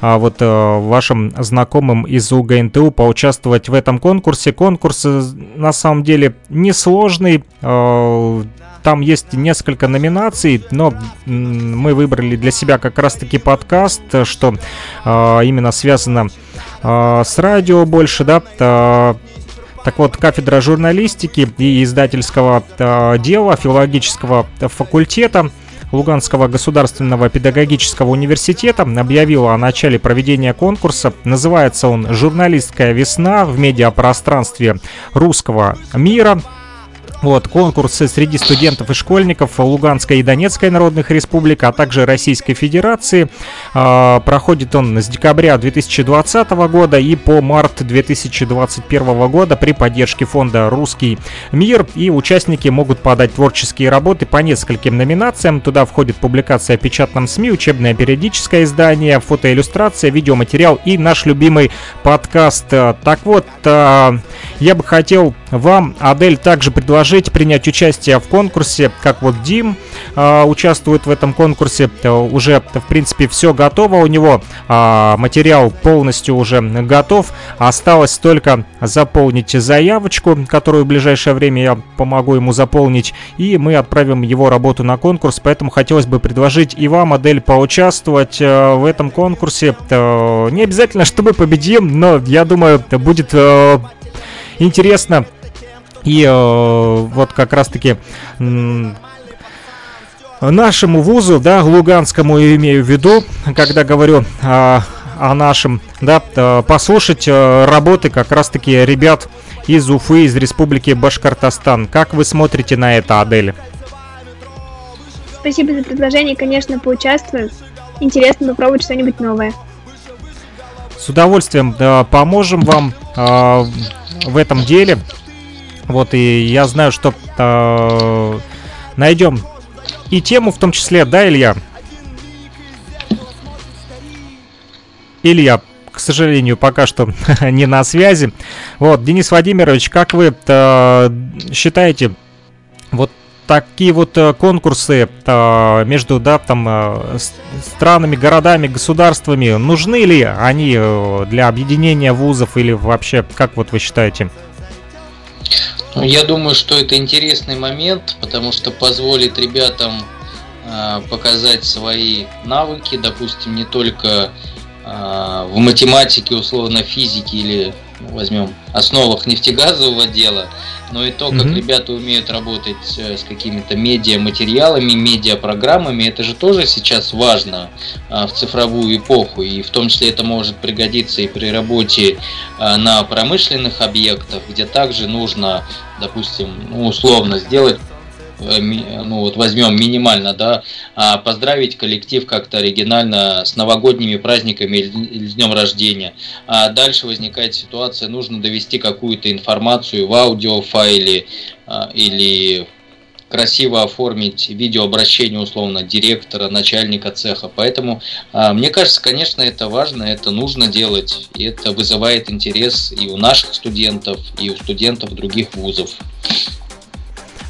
а, вот а, вашим знакомым из УГНТУ поучаствовать в этом конкурсе. Конкурс э, на самом деле несложный, а, там есть несколько номинаций, но мы выбрали для себя как раз-таки подкаст, что э, именно связано э, с радио больше, да, э, так вот, кафедра журналистики и издательского э, дела филологического факультета Луганского государственного педагогического университета объявила о начале проведения конкурса. Называется он «Журналистская весна в медиапространстве русского мира». Вот, конкурсы среди студентов и школьников Луганской и Донецкой народных республик, а также Российской Федерации. Э, проходит он с декабря 2020 года и по март 2021 года при поддержке фонда «Русский мир». И участники могут подать творческие работы по нескольким номинациям. Туда входит публикация в печатном СМИ, учебное периодическое издание, фотоиллюстрация, видеоматериал и наш любимый подкаст. Так вот, э, я бы хотел вам, Адель, также предложить принять участие в конкурсе, как вот Дим э, участвует в этом конкурсе. Э, уже, в принципе, все готово у него. Э, материал полностью уже готов. Осталось только заполнить заявочку, которую в ближайшее время я помогу ему заполнить. И мы отправим его работу на конкурс. Поэтому хотелось бы предложить и вам, Адель, поучаствовать э, в этом конкурсе. Э, не обязательно, чтобы победим, но я думаю, будет э, интересно и э, вот как раз-таки нашему вузу, да, Луганскому имею в виду, когда говорю о, о нашем, да, э, послушать э, работы как раз-таки ребят из Уфы, из Республики Башкортостан. Как вы смотрите на это, Адель? Спасибо за предложение, конечно, поучаствую. Интересно попробовать что-нибудь новое. С удовольствием да, поможем вам э, в этом деле. Вот, и я знаю, что э, найдем и тему в том числе, да, Илья? Илья, к сожалению, пока что не на связи. Вот, Денис Владимирович, как вы э, считаете, вот такие вот э, конкурсы э, между, да, там, э, странами, городами, государствами, нужны ли они э, для объединения вузов или вообще, как вот вы считаете? Я думаю, что это интересный момент, потому что позволит ребятам э, показать свои навыки, допустим, не только э, в математике, условно, физике или возьмем основах нефтегазового дела, но и то, как mm-hmm. ребята умеют работать э, с какими-то медиа-материалами, медиа-программами, это же тоже сейчас важно а, в цифровую эпоху, и в том числе это может пригодиться и при работе а, на промышленных объектах, где также нужно, допустим, ну, условно сделать ну вот возьмем минимально, да, а поздравить коллектив как-то оригинально с новогодними праздниками или днем рождения. А дальше возникает ситуация, нужно довести какую-то информацию в аудиофайле а, или красиво оформить видеообращение условно директора, начальника цеха. Поэтому а, мне кажется, конечно, это важно, это нужно делать, и это вызывает интерес и у наших студентов, и у студентов других вузов.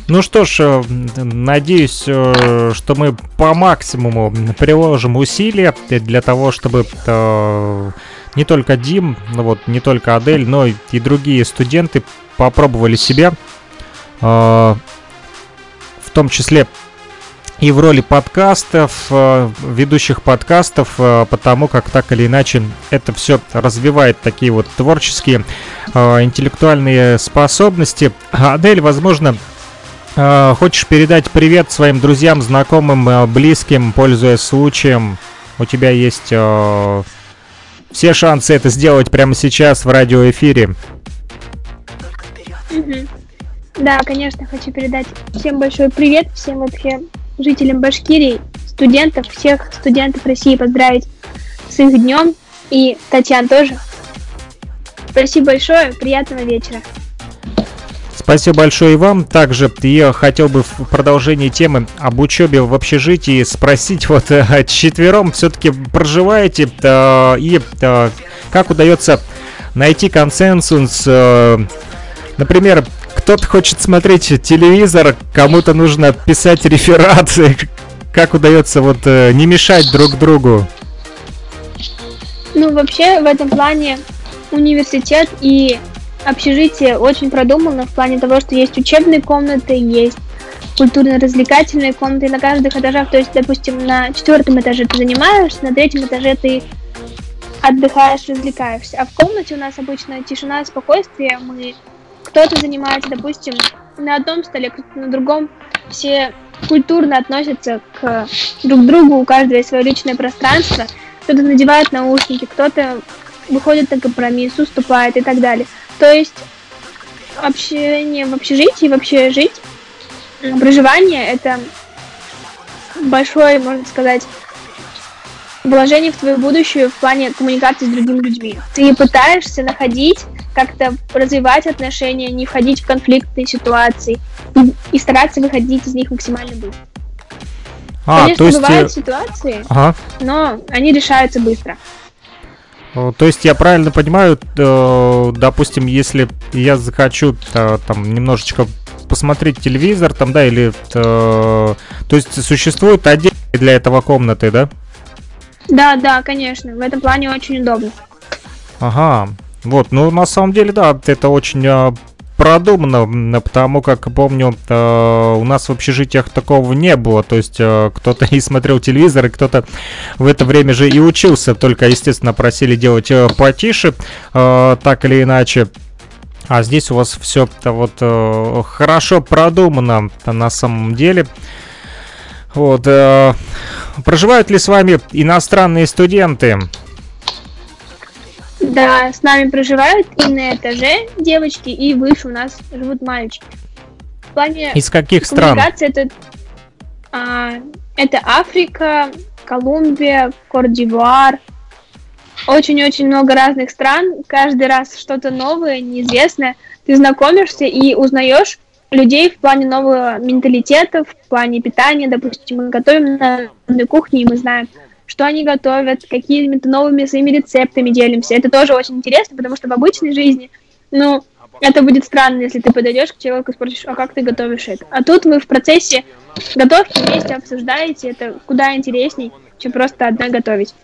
Ну что ж, э, надеюсь, э, что мы по максимуму приложим усилия для того, чтобы э, не только Дим, ну вот, не только Адель, но и другие студенты попробовали себя, в том числе и в роли подкастов, ведущих подкастов, потому как так или иначе это все развивает такие вот творческие, интеллектуальные способности. Адель, возможно, хочешь передать привет своим друзьям, знакомым, а, близким, пользуясь случаем? У тебя есть э, все шансы это сделать прямо сейчас в радиоэфире. Да, конечно, хочу передать всем большой привет, всем вообще жителям Башкирии, студентов, всех студентов России поздравить с их днем и Татьян тоже. Спасибо большое, приятного вечера. Спасибо большое и вам. Также я хотел бы в продолжении темы об учебе в общежитии спросить, вот э, четвером все-таки проживаете э, и э, как удается найти консенсус, например, кто-то хочет смотреть телевизор, кому-то нужно писать реферат, как удается вот не мешать друг другу? Ну, вообще, в этом плане университет и общежитие очень продумано в плане того, что есть учебные комнаты, есть культурно-развлекательные комнаты на каждых этажах. То есть, допустим, на четвертом этаже ты занимаешься, на третьем этаже ты отдыхаешь, развлекаешься. А в комнате у нас обычно тишина, спокойствие. Мы кто-то занимается, допустим, на одном столе, кто-то на другом. Все культурно относятся к друг другу, у каждого есть свое личное пространство. Кто-то надевает наушники, кто-то выходит на компромисс, уступает и так далее. То есть общение в общежитии, вообще жить, проживание это большое, можно сказать, вложение в твою будущее в плане коммуникации с другими людьми. Ты пытаешься находить, как-то развивать отношения, не входить в конфликтные ситуации и, и стараться выходить из них максимально быстро. А, Конечно, то есть... бывают э, ситуации, ага. но они решаются быстро. Э, то есть я правильно понимаю, э, допустим, если я захочу э, там немножечко посмотреть телевизор, там, да, или то есть существует отдельно для этого комнаты, да? Да, да, конечно. В этом плане очень удобно. Ага. Вот, ну на самом деле, да, это очень продумано, потому как помню, э, у нас в общежитиях такого не было. То есть э, кто-то и смотрел телевизор, и кто-то в это время же и учился. Только, естественно, просили делать э, потише, так или иначе. А здесь у вас все вот хорошо продумано на самом деле. Вот. Проживают ли с вами иностранные студенты? Да, с нами проживают и на этаже девочки, и выше у нас живут мальчики. В плане Из каких стран? Это, а, это Африка, Колумбия, Кордивуар. Очень-очень много разных стран. Каждый раз что-то новое, неизвестное. Ты знакомишься и узнаешь людей в плане нового менталитета, в плане питания. Допустим, мы готовим на кухне, и мы знаем, что они готовят, какими-то новыми своими рецептами делимся. Это тоже очень интересно, потому что в обычной жизни, ну, это будет странно, если ты подойдешь к человеку и спросишь, а как ты готовишь это? А тут вы в процессе готовки вместе обсуждаете, это куда интересней, чем просто одна готовить.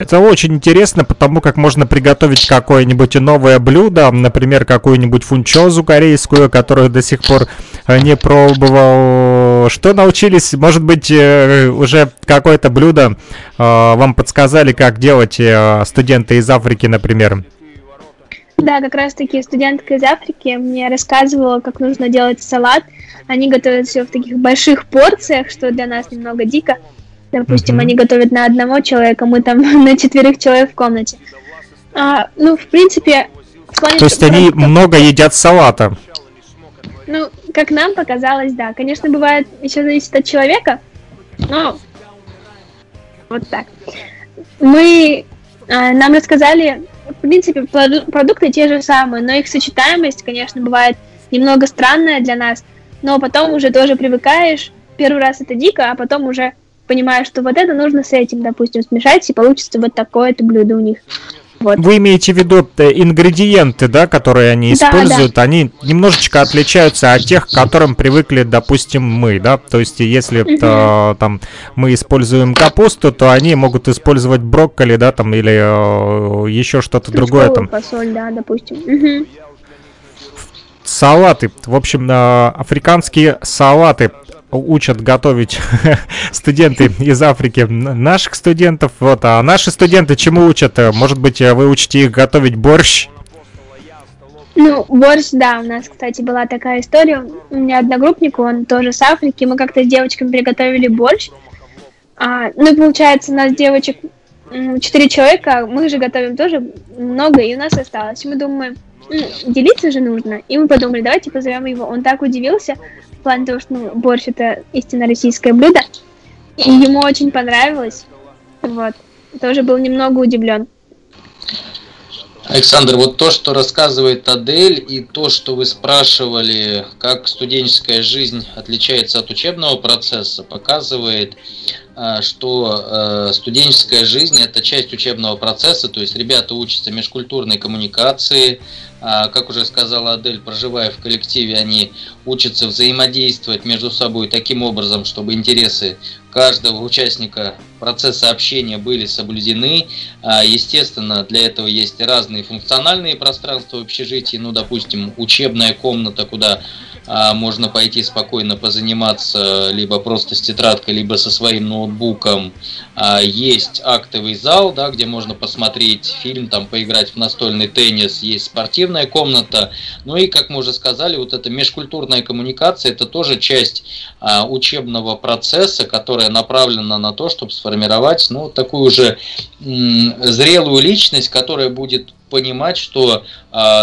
Это очень интересно, потому как можно приготовить какое-нибудь новое блюдо, например, какую-нибудь фунчозу корейскую, которую до сих пор э, не пробовал. Что научились? Может быть, э, уже какое-то блюдо э, вам подсказали, как делать студенты из Африки, например? Да, как раз таки студентка из Африки мне рассказывала, как нужно делать салат. Они готовят все в таких больших порциях, что для нас немного дико. Допустим, mm-hmm. они готовят на одного человека, мы там на четверых человек в комнате. А, ну, в принципе, в. То есть они много едят салата? Ну, как нам показалось, да. Конечно, бывает, еще зависит от человека, но вот так. Мы, а, нам рассказали, в принципе, продукты те же самые, но их сочетаемость, конечно, бывает немного странная для нас, но потом уже тоже привыкаешь. Первый раз это дико, а потом уже понимаю, что вот это нужно с этим, допустим, смешать, и получится вот такое-то блюдо у них. Вот. Вы имеете в виду э, ингредиенты, да, которые они используют, да, да. они немножечко отличаются от тех, к которым привыкли, допустим, мы, да. То есть, если угу. то, там мы используем капусту, то они могут использовать брокколи, да, там или э, еще что-то другое там. Фасоль, да, допустим. Угу. Салаты, в общем, э, африканские салаты учат готовить студенты из Африки наших студентов. Вот, а наши студенты чему учат? Может быть, вы учите их готовить борщ? Ну, борщ, да, у нас, кстати, была такая история. У меня одногруппник, он тоже с Африки. Мы как-то с девочками приготовили борщ. А, ну, получается, у нас девочек четыре человека, мы же готовим тоже много, и у нас осталось. Мы думаем, делиться же нужно. И мы подумали, давайте позовем его. Он так удивился, в плане того, что ну, борщ это истинно российское блюдо. И ему очень понравилось. Вот. Тоже был немного удивлен. Александр, вот то, что рассказывает Адель, и то, что вы спрашивали, как студенческая жизнь отличается от учебного процесса, показывает, а, что э, студенческая жизнь – это часть учебного процесса, то есть ребята учатся межкультурной коммуникации, а, как уже сказала Адель, проживая в коллективе, они учатся взаимодействовать между собой таким образом, чтобы интересы каждого участника процесса общения были соблюдены. А, естественно, для этого есть разные функциональные пространства в общежитии, ну, допустим, учебная комната, куда а, можно пойти спокойно позаниматься либо просто с тетрадкой, либо со своим ноутбуком. А, есть актовый зал, да, где можно посмотреть фильм, там поиграть в настольный теннис, есть спортивная комната. Ну и, как мы уже сказали, вот эта межкультурная коммуникация, это тоже часть учебного процесса, которая направлена на то, чтобы сформировать ну, такую уже зрелую личность, которая будет понимать, что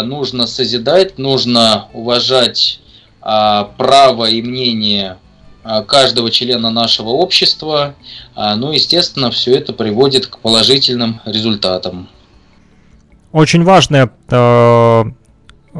нужно созидать, нужно уважать а, право и мнение а, каждого члена нашего общества. Ну, естественно, все это приводит к положительным результатам. Очень важное э,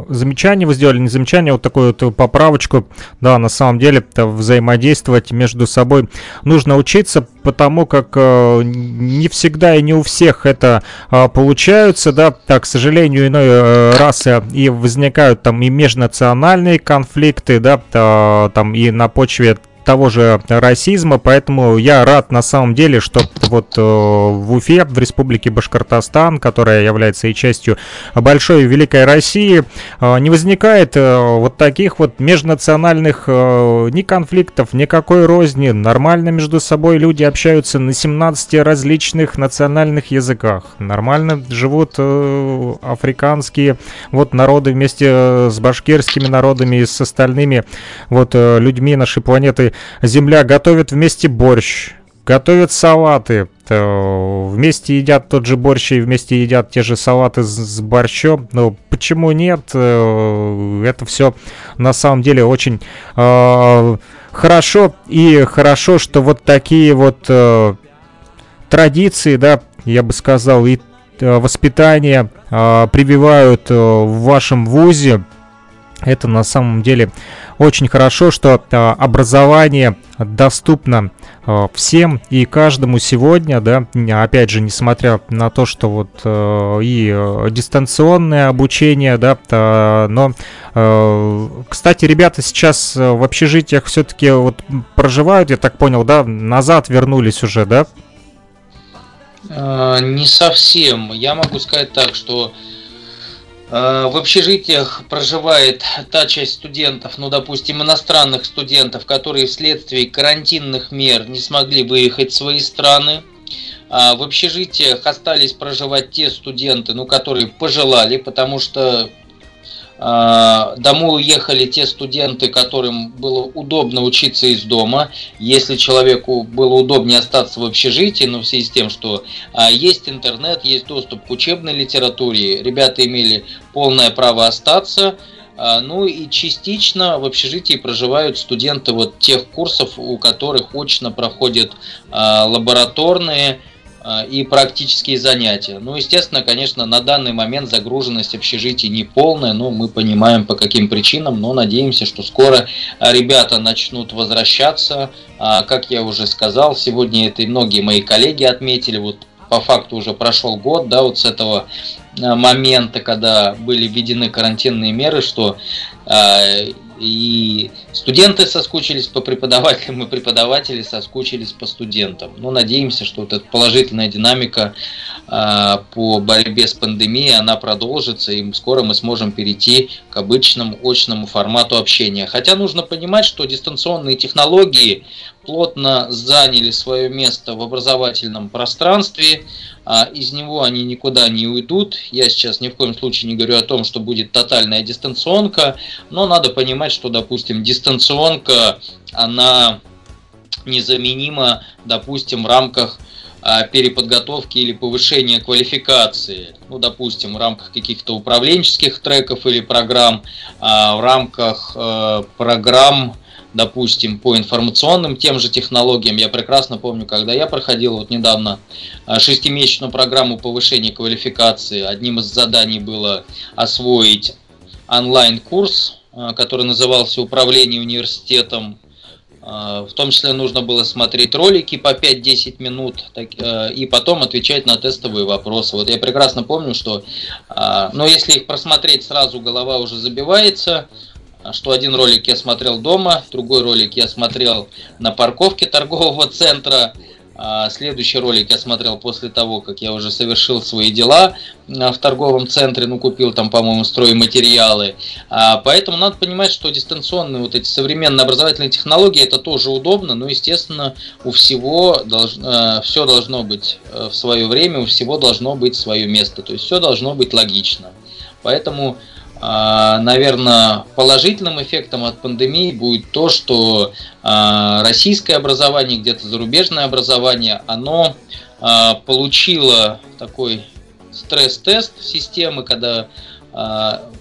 замечание вы сделали, не замечание, вот такую вот поправочку. Да, на самом деле взаимодействовать между собой нужно учиться, потому как э, не всегда и не у всех это э, получается, да, так, к сожалению, иной э, раз и возникают там и межнациональные конфликты, да, э, там и на почве того же расизма, поэтому я рад на самом деле, что вот э, в Уфе, в республике Башкортостан, которая является и частью большой и великой России, э, не возникает э, вот таких вот межнациональных ни конфликтов, никакой розни, нормально между собой люди общаются на 17 различных национальных языках, нормально живут африканские вот народы вместе с башкирскими народами и с остальными вот людьми нашей планеты земля готовят вместе борщ, готовят салаты, вместе едят тот же борщ и вместе едят те же салаты с борщом. Но почему нет? Э, это все на самом деле очень э, хорошо. И хорошо, что вот такие вот э, традиции, да, я бы сказал, и воспитание прививают в вашем вузе. Это на самом деле очень хорошо, что а, образование доступно а, всем и каждому сегодня, да, опять же, несмотря на то, что вот а, и дистанционное обучение, да, но, кстати, ребята сейчас в общежитиях все-таки вот проживают, я так понял, да, назад вернулись уже, да? Не совсем. Я могу сказать так, что в общежитиях проживает та часть студентов, ну, допустим, иностранных студентов, которые вследствие карантинных мер не смогли выехать в свои страны. А в общежитиях остались проживать те студенты, ну, которые пожелали, потому что домой уехали те студенты, которым было удобно учиться из дома. Если человеку было удобнее остаться в общежитии, но в связи с тем, что а, есть интернет, есть доступ к учебной литературе, ребята имели полное право остаться. А, ну и частично в общежитии проживают студенты вот тех курсов, у которых очно проходят лабораторные а, и практические занятия. Ну, естественно, конечно, на данный момент загруженность общежитий не полная, но мы понимаем по каким причинам, но надеемся, что скоро ребята начнут возвращаться. А, как я уже сказал, сегодня это и многие мои коллеги отметили, вот по факту уже прошел год, да, вот с этого момента, когда были введены карантинные меры, что и студенты соскучились по преподавателям, и преподаватели соскучились по студентам. Ну, надеемся, что вот эта положительная динамика э, по борьбе с пандемией, она продолжится, и скоро мы сможем перейти к обычному очному формату общения. Хотя нужно понимать, что дистанционные технологии плотно заняли свое место в образовательном пространстве, а из него они никуда не уйдут. Я сейчас ни в коем случае не говорю о том, что будет тотальная дистанционка, но надо понимать, что, допустим, дистанционка, она незаменима, допустим, в рамках а, переподготовки или повышения квалификации, ну, допустим, в рамках каких-то управленческих треков или программ, а, в рамках э, программ допустим, по информационным тем же технологиям. Я прекрасно помню, когда я проходил вот недавно а, шестимесячную программу повышения квалификации, одним из заданий было освоить онлайн-курс, а, который назывался «Управление университетом». А, в том числе нужно было смотреть ролики по 5-10 минут и потом отвечать на тестовые вопросы. Вот я прекрасно помню, что но если их просмотреть сразу, голова уже забивается, что один ролик я смотрел дома, другой ролик я смотрел на парковке торгового центра, а следующий ролик я смотрел после того, как я уже совершил свои дела а, в торговом центре, ну купил там, по-моему, стройматериалы. А, поэтому надо понимать, что дистанционные вот эти современные образовательные технологии это тоже удобно, но естественно у всего должно, все должно быть в свое время, у всего должно быть свое место, то есть все должно быть логично. Поэтому наверное, положительным эффектом от пандемии будет то, что а, российское образование, где-то зарубежное образование, оно а, получило такой стресс-тест системы, когда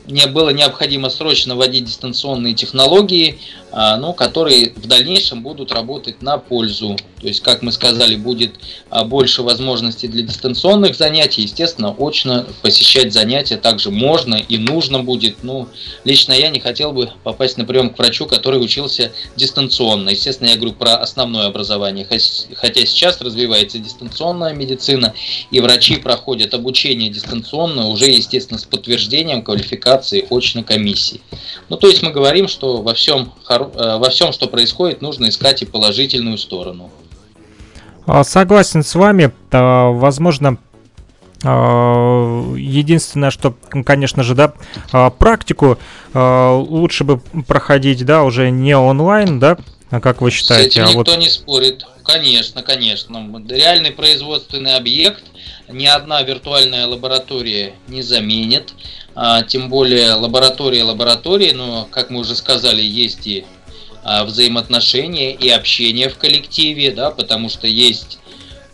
не было необходимо срочно вводить дистанционные технологии, ну, которые в дальнейшем будут работать на пользу. То есть, как мы сказали, будет больше возможностей для дистанционных занятий. Естественно, очно посещать занятия также можно и нужно будет. Ну, лично я не хотел бы попасть на прием к врачу, который учился дистанционно. Естественно, я говорю про основное образование. Хотя сейчас развивается дистанционная медицина, и врачи проходят обучение дистанционно уже, естественно, с подтверждением квалификации очной комиссии. Ну, то есть мы говорим, что во всем, э, во всем, что происходит, нужно искать и положительную сторону. А, согласен с вами. А, возможно, а, Единственное, что, конечно же, да, практику лучше бы проходить, да, уже не онлайн, да, как вы считаете? С этим никто вот... не спорит. Конечно, конечно. Реальный производственный объект ни одна виртуальная лаборатория не заменит. Тем более лаборатория лаборатории, но, как мы уже сказали, есть и а, взаимоотношения и общение в коллективе, да, потому что есть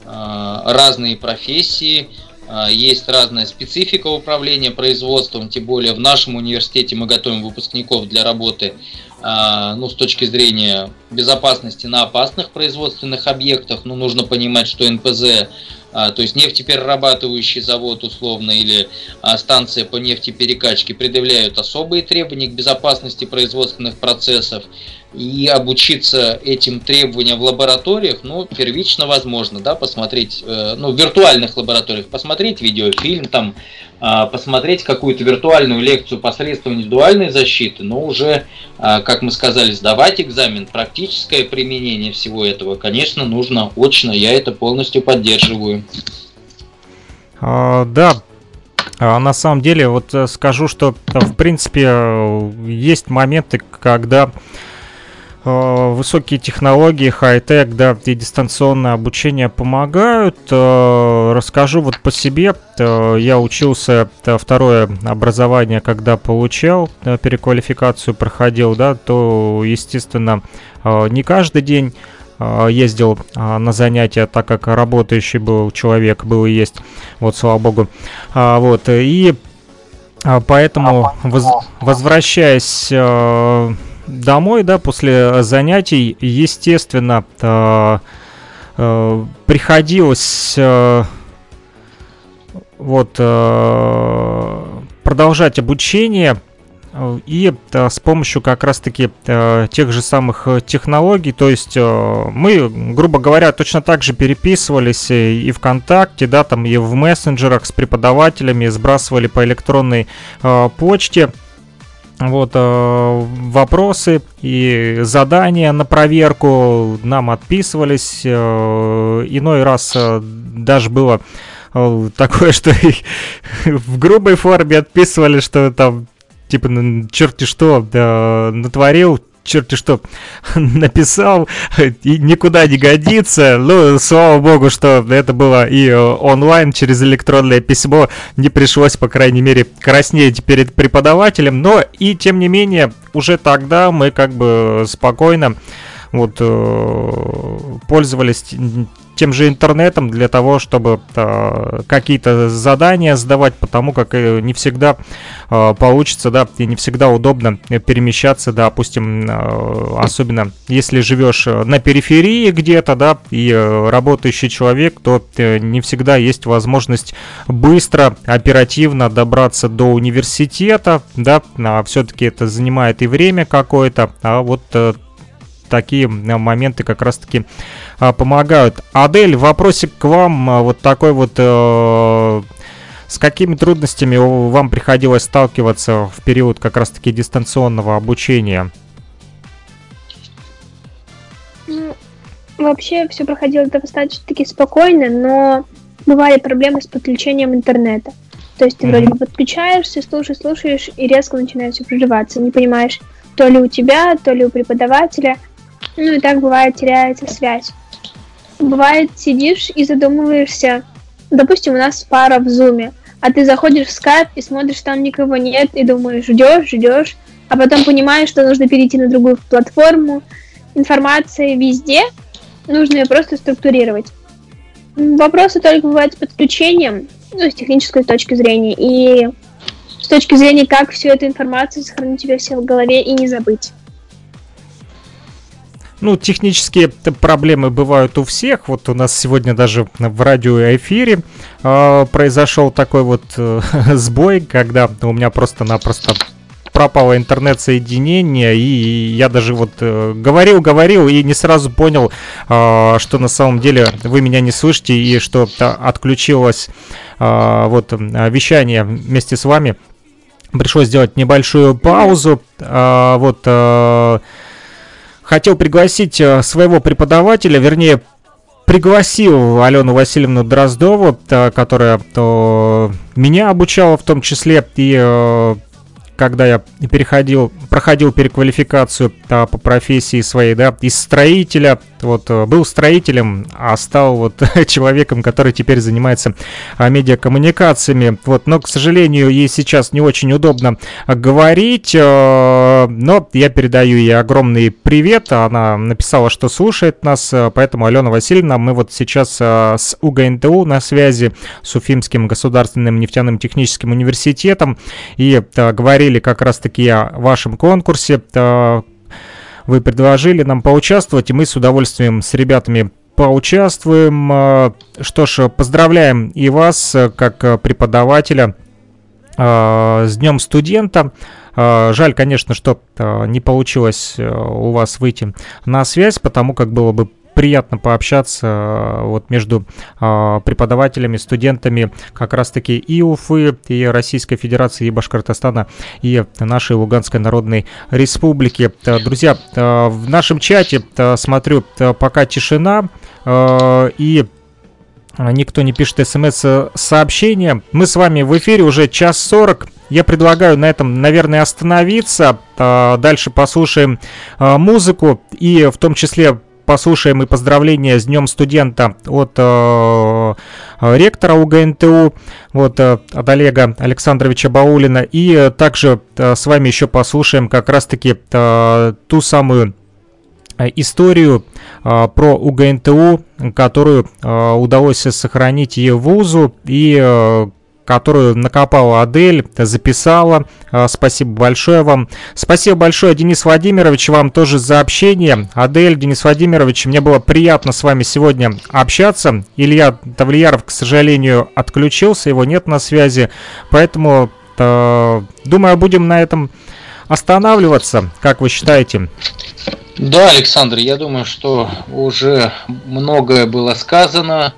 а, разные профессии, а, есть разная специфика управления производством, тем более в нашем университете мы готовим выпускников для работы ну, с точки зрения безопасности на опасных производственных объектах. Ну, нужно понимать, что НПЗ то есть нефтеперерабатывающий завод условно или станция по нефтеперекачке предъявляют особые требования к безопасности производственных процессов и обучиться этим требованиям в лабораториях, ну, первично возможно, да, посмотреть, э, ну, в виртуальных лабораториях, посмотреть видеофильм, там, э, посмотреть какую-то виртуальную лекцию посредством индивидуальной защиты, но уже, э, как мы сказали, сдавать экзамен, практическое применение всего этого, конечно, нужно очно, я это полностью поддерживаю. А, да, а на самом деле, вот э, скажу, что в принципе э, есть моменты, когда Э, высокие технологии, хай-тек, да, и дистанционное обучение помогают. Э, расскажу вот по себе. Э, я учился, второе образование, когда получал, переквалификацию проходил, да, то, естественно, не каждый день ездил на занятия, так как работающий был человек, был и есть, вот, слава богу. Вот, и поэтому, воз, возвращаясь домой, да, после занятий, естественно, э, э, приходилось э, вот продолжать обучение, и с помощью как раз-таки тех же самых технологий, то есть мы, грубо говоря, точно так же переписывались и ВКонтакте, да, там и в мессенджерах с преподавателями, сбрасывали по электронной почте вот э, вопросы и задания на проверку нам отписывались. Э, иной раз э, даже было такое, что в грубой форме отписывали, что там типа черти что да, натворил, черти что написал, и никуда не годится. Ну, слава богу, что это было и э, онлайн через электронное письмо. Не пришлось, по крайней мере, краснеть перед преподавателем. Но и тем не менее, уже тогда мы как бы спокойно вот э, пользовались тем же интернетом для того, чтобы э, какие-то задания сдавать, потому как э, не всегда получится, да, и не всегда удобно перемещаться, да, допустим, особенно если живешь на периферии где-то, да, и работающий человек, то не всегда есть возможность быстро, оперативно добраться до университета, да, а все-таки это занимает и время какое-то, а вот такие э, моменты как раз-таки а, помогают. Адель, вопросик к вам а, вот такой вот... Э, с какими трудностями вам приходилось сталкиваться в период как раз-таки дистанционного обучения? Ну, вообще все проходило достаточно-таки спокойно, но бывали проблемы с подключением интернета. То есть ты mm-hmm. вроде бы подключаешься, слушаешь, слушаешь, и резко начинает все проживаться. Не понимаешь, то ли у тебя, то ли у преподавателя. Ну и так бывает, теряется связь. Бывает, сидишь и задумываешься, допустим, у нас пара в зуме, а ты заходишь в скайп и смотришь, там никого нет, и думаешь, ждешь, ждешь, а потом понимаешь, что нужно перейти на другую платформу. Информация везде, нужно ее просто структурировать. Вопросы только бывают с подключением, ну, с технической точки зрения, и с точки зрения, как всю эту информацию сохранить у все в голове и не забыть. Ну, технические проблемы бывают у всех. Вот у нас сегодня даже в радиоэфире э, произошел такой вот э, сбой, когда у меня просто-напросто пропало интернет-соединение, и я даже вот э, говорил, говорил, и не сразу понял, э, что на самом деле вы меня не слышите, и что отключилось э, вот вещание вместе с вами. Пришлось сделать небольшую паузу. Э, вот... Э, хотел пригласить э, своего преподавателя, вернее, пригласил Алену Васильевну Дроздову, которая меня обучала в том числе, и э, когда я переходил, проходил переквалификацию да, по профессии своей, да, из строителя, вот, э, был строителем, а стал вот человеком, который теперь занимается а, медиакоммуникациями, вот, но, к сожалению, ей сейчас не очень удобно говорить, э, но я передаю ей огромный привет, она написала, что слушает нас, э, поэтому, Алена Васильевна, мы вот сейчас с УГНТУ на связи с Уфимским государственным нефтяным техническим университетом. И говорили говорили как раз-таки о вашем конкурсе. Э, вы предложили нам поучаствовать, и мы с удовольствием с ребятами поучаствуем. Э, что ж, поздравляем и вас, э, как преподавателя, с Днем студента. Жаль, конечно, что не получилось у вас выйти на связь, потому как было бы приятно пообщаться э, вот между э, преподавателями, студентами как раз-таки и Уфы, и Российской Федерации, и Башкортостана, и нашей Луганской Народной Республики. Э, друзья, в нашем чате, смотрю, пока тишина, и никто не пишет смс-сообщения. Мы с вами в эфире уже час сорок. Я предлагаю на этом, наверное, остановиться. Дальше послушаем музыку и в том числе послушаем и поздравления с Днем студента от э, ректора УГНТУ, вот, э, от Олега Александровича Баулина. И э, также э, с вами еще послушаем как раз-таки э, ту самую э, историю э, про УГНТУ, которую э, удалось сохранить и вузу, и э, которую накопала Адель, записала. А, спасибо большое вам. Спасибо большое, Денис Владимирович, вам тоже за общение. Адель, Денис Владимирович, мне было приятно с вами сегодня общаться. Илья Тавлияров, к сожалению, отключился, его нет на связи. Поэтому, э, думаю, будем на этом останавливаться, как вы считаете? Да, Александр, я думаю, что уже многое было сказано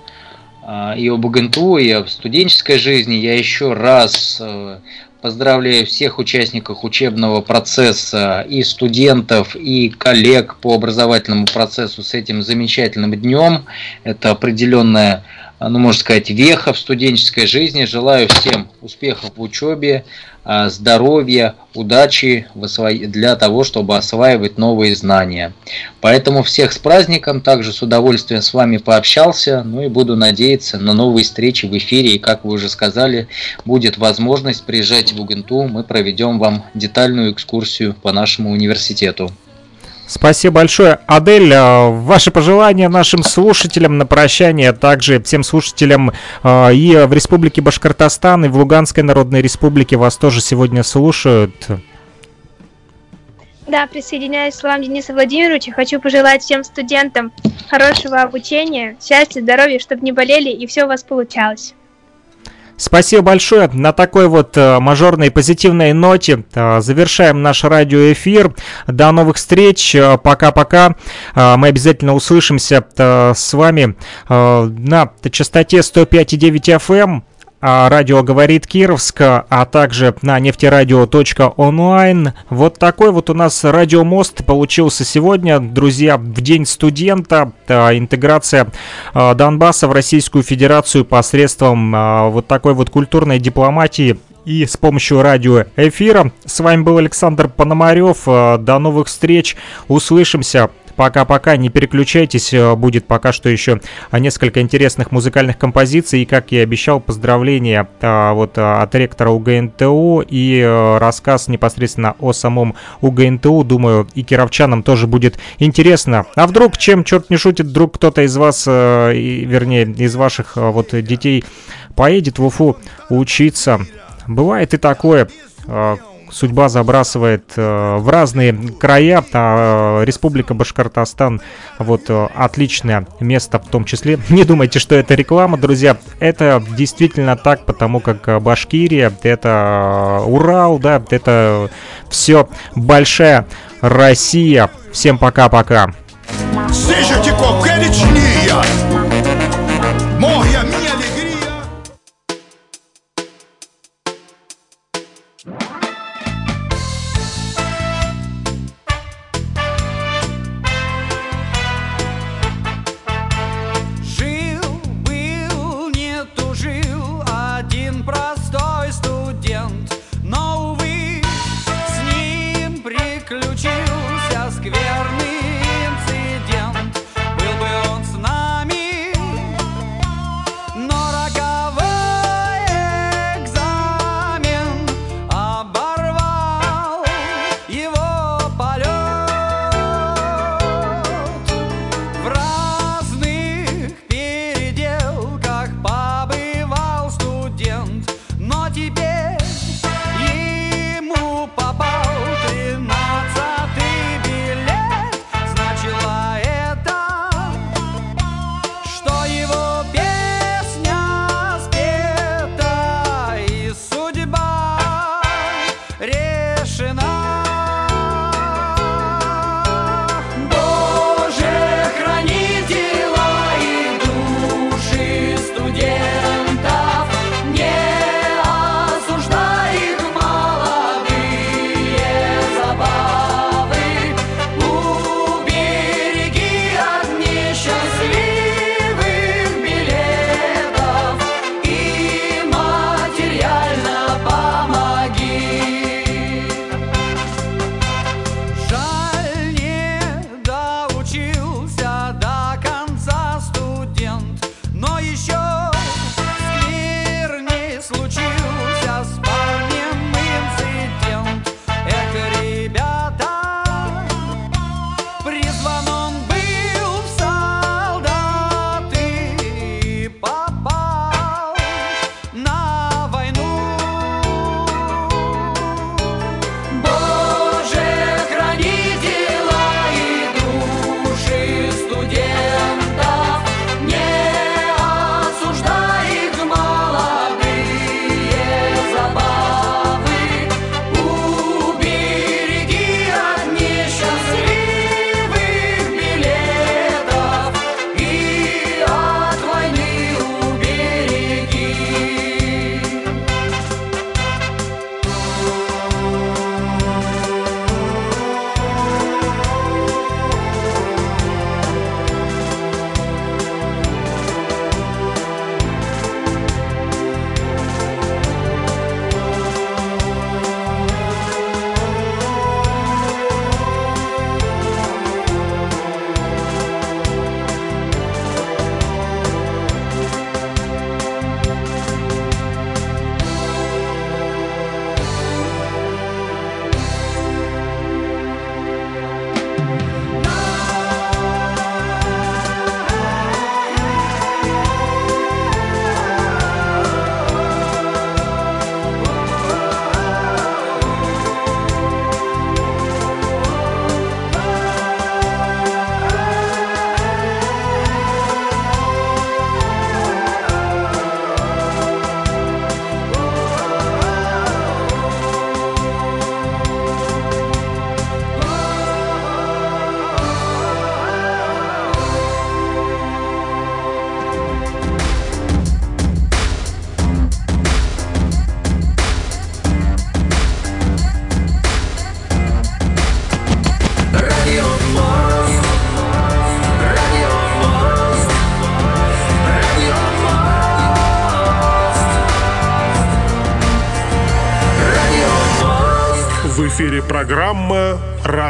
и об ИГНТУ, и об студенческой жизни. Я еще раз э, поздравляю всех участников учебного процесса, и студентов, и коллег по образовательному процессу с этим замечательным днем. Это определенная ну, можно сказать, веха в студенческой жизни. Желаю всем успехов в учебе, а, здоровья, удачи для того, чтобы осваивать новые знания. Поэтому всех с праздником, также с удовольствием с вами пообщался, ну и буду надеяться на новые встречи в эфире. И как вы уже сказали, будет возможность приезжать в УГНТУ, мы проведем вам детальную экскурсию по нашему университету. Спасибо большое. Адель, э, ваши пожелания нашим слушателям на прощание, а также всем слушателям э, и в Республике Башкортостан, и в Луганской Народной Республике вас тоже сегодня слушают. Да, присоединяюсь к словам Дениса Владимировича. Хочу пожелать всем студентам хорошего обучения, счастья, здоровья, чтобы не болели и все у вас получалось. Спасибо большое. На такой вот э, мажорной позитивной ноте э, завершаем наш радиоэфир. До новых встреч. Э, пока-пока. Мы обязательно услышимся с вами на частоте 105,9 FM радио говорит Кировск, а также на нефтерадио.онлайн. Вот такой вот у нас радиомост получился сегодня, друзья, в день студента. Интеграция а, Донбасса в Российскую Федерацию посредством а, вот такой вот культурной дипломатии и с помощью радиоэфира. С вами был Александр Пономарев. До новых встреч. Услышимся. Пока-пока, не переключайтесь, э, будет пока что еще несколько интересных музыкальных композиций. И, как я обещал, поздравления а, вот от ректора УГНТУ и рассказ непосредственно о самом УГНТУ. Думаю, и кировчанам тоже будет интересно. А вдруг, чем черт не шутит, вдруг кто-то из вас, и, вернее, из ваших вот детей поедет в Уфу учиться. Бывает и такое судьба забрасывает э, в разные края. А, э, Республика Башкортостан, вот э, отличное место в том числе. Не думайте, что это реклама, друзья. Это действительно так, потому как Башкирия, это э, Урал, да, это все большая Россия. Всем пока-пока.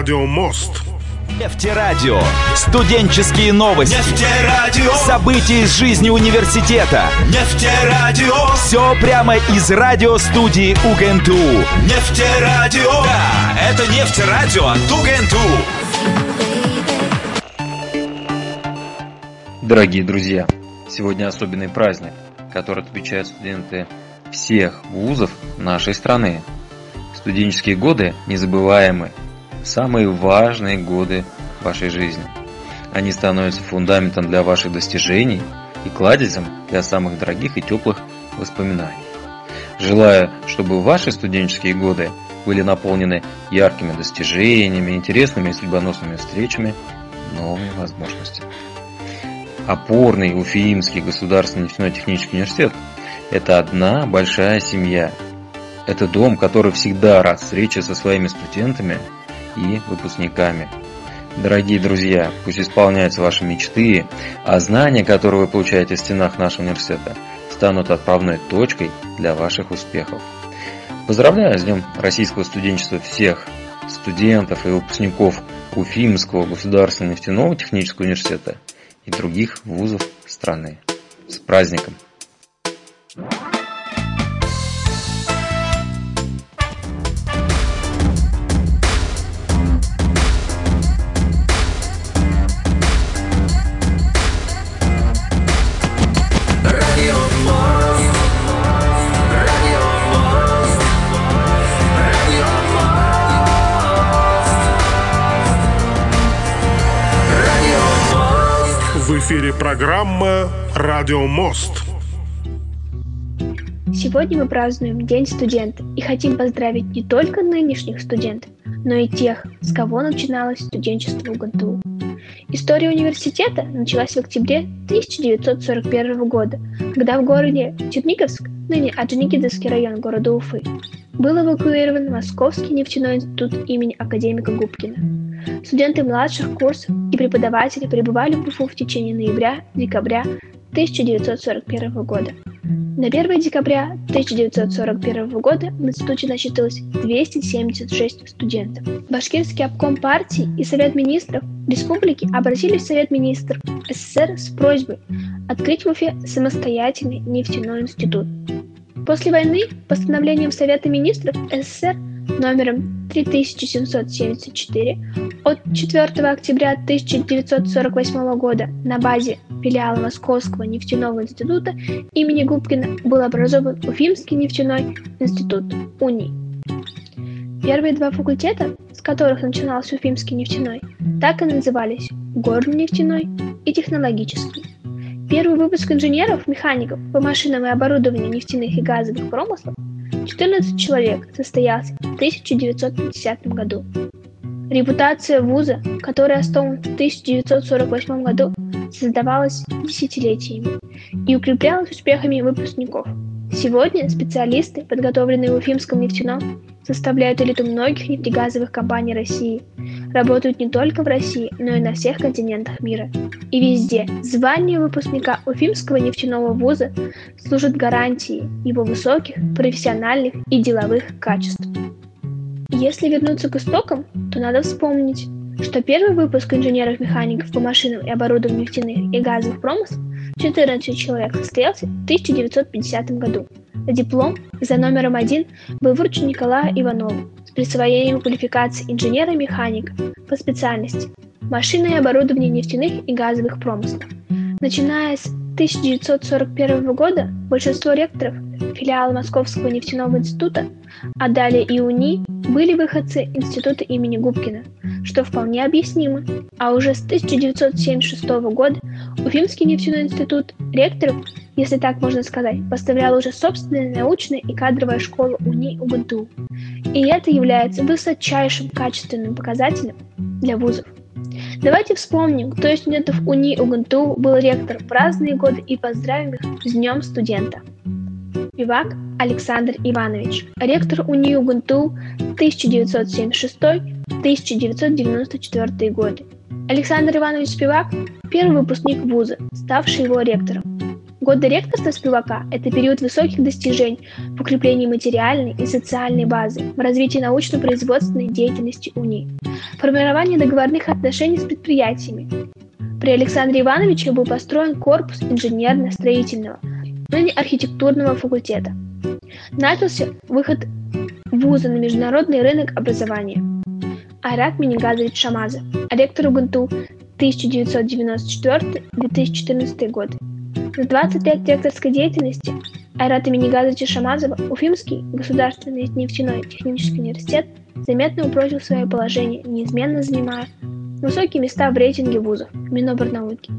«Радио Мост». Нефтерадио. Студенческие новости. Нефтерадио. События из жизни университета. Нефтерадио. Все прямо из радиостудии УГНТУ. Нефтерадио. Да, это нефтерадио от УГНТУ. Дорогие друзья, сегодня особенный праздник, который отмечают студенты всех вузов нашей страны. Студенческие годы незабываемы, самые важные годы вашей жизни. Они становятся фундаментом для ваших достижений и кладезем для самых дорогих и теплых воспоминаний. Желаю, чтобы ваши студенческие годы были наполнены яркими достижениями, интересными и судьбоносными встречами, новыми возможностями. Опорный Уфимский государственный нефтяной технический университет – это одна большая семья. Это дом, который всегда рад встрече со своими студентами и выпускниками. Дорогие друзья, пусть исполняются ваши мечты, а знания, которые вы получаете в стенах нашего университета, станут отправной точкой для ваших успехов. Поздравляю с Днем Российского студенчества всех студентов и выпускников Уфимского государственного нефтяного технического университета и других вузов страны. С праздником! Программа «Радио Мост». Сегодня мы празднуем День студента и хотим поздравить не только нынешних студентов, но и тех, с кого начиналось студенчество в ГНТУ. История университета началась в октябре 1941 года, когда в городе Черниговск, ныне Орджоникидзевский район города Уфы, был эвакуирован Московский нефтяной институт имени академика Губкина. Студенты младших курсов и преподаватели пребывали в Уфу в течение ноября-декабря 1941 года. На 1 декабря 1941 года в институте насчитывалось 276 студентов. Башкирский обком партии и Совет министров республики обратились в Совет министров СССР с просьбой открыть в Уфе самостоятельный нефтяной институт. После войны постановлением Совета министров СССР номером 3774 от 4 октября 1948 года на базе филиала Московского нефтяного института имени Губкина был образован Уфимский нефтяной институт УНИ. Первые два факультета, с которых начинался Уфимский нефтяной, так и назывались Горный нефтяной и Технологический. Первый выпуск инженеров-механиков по машинам и оборудованию нефтяных и газовых промыслов 14 человек состоялся в 1950 году. Репутация вуза, который основан в 1948 году, создавалась десятилетиями и укреплялась успехами выпускников. Сегодня специалисты, подготовленные в Уфимском нефтяном, составляют элиту многих нефтегазовых компаний России, работают не только в России, но и на всех континентах мира. И везде звание выпускника Уфимского нефтяного вуза служит гарантией его высоких профессиональных и деловых качеств. Если вернуться к истокам, то надо вспомнить, что первый выпуск инженеров-механиков по машинам и оборудованию нефтяных и газовых промыслов 14 человек состоялся в 1950 году. Диплом за номером один был вручен Николаю Иванову с присвоением квалификации инженера-механика по специальности машины и оборудование нефтяных и газовых промыслов. Начиная с 1941 года большинство ректоров филиала Московского нефтяного института, а далее и УНИ, были выходцы института имени Губкина, что вполне объяснимо. А уже с 1976 года Уфимский нефтяной институт ректоров, если так можно сказать, поставлял уже собственная научная и кадровая школа УНИ УГНТУ. И это является высочайшим качественным показателем для вузов. Давайте вспомним, кто из студентов УНИ УГНТУ был ректор в разные годы и поздравим их с Днем студента. Пивак Александр Иванович, ректор УНИ УГНТУ 1976-1994 годы. Александр Иванович Спивак – первый выпускник вуза, ставший его ректором. Годы ректорства спивака – это период высоких достижений в укреплении материальной и социальной базы, в развитии научно-производственной деятельности УНИ, формировании договорных отношений с предприятиями. При Александре Ивановиче был построен корпус инженерно-строительного, ныне архитектурного факультета. Начался выход вуза на международный рынок образования. Айрат Минигазович Шамазов, ректор УГНТУ 1994-2014 годы. За 20 лет ректорской деятельности Айрата Минигазовича Шамазова Уфимский государственный нефтяной технический университет заметно упрочил свое положение, неизменно занимая высокие места в рейтинге вузов Миноборнауки.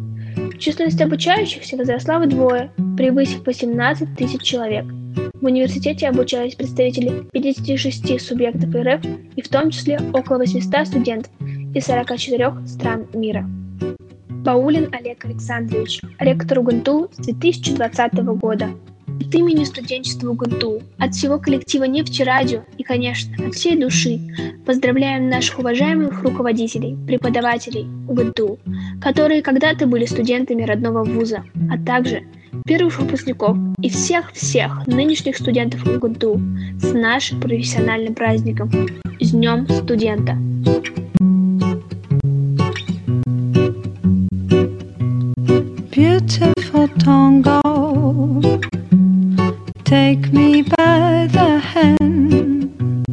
Численность обучающихся возросла вдвое, превысив 18 тысяч человек. В университете обучались представители 56 субъектов РФ и в том числе около 800 студентов из 44 стран мира. Баулин Олег Александрович, ректор УГНТУ с 2020 года. От имени студенчества УГНТУ, от всего коллектива «Нефтерадио» и, конечно, от всей души поздравляем наших уважаемых руководителей, преподавателей УГНТУ, которые когда-то были студентами родного вуза, а также первых выпускников и всех-всех нынешних студентов УГНТУ с нашим профессиональным праздником – с Днем студента! beautiful tango. Take me by the hand,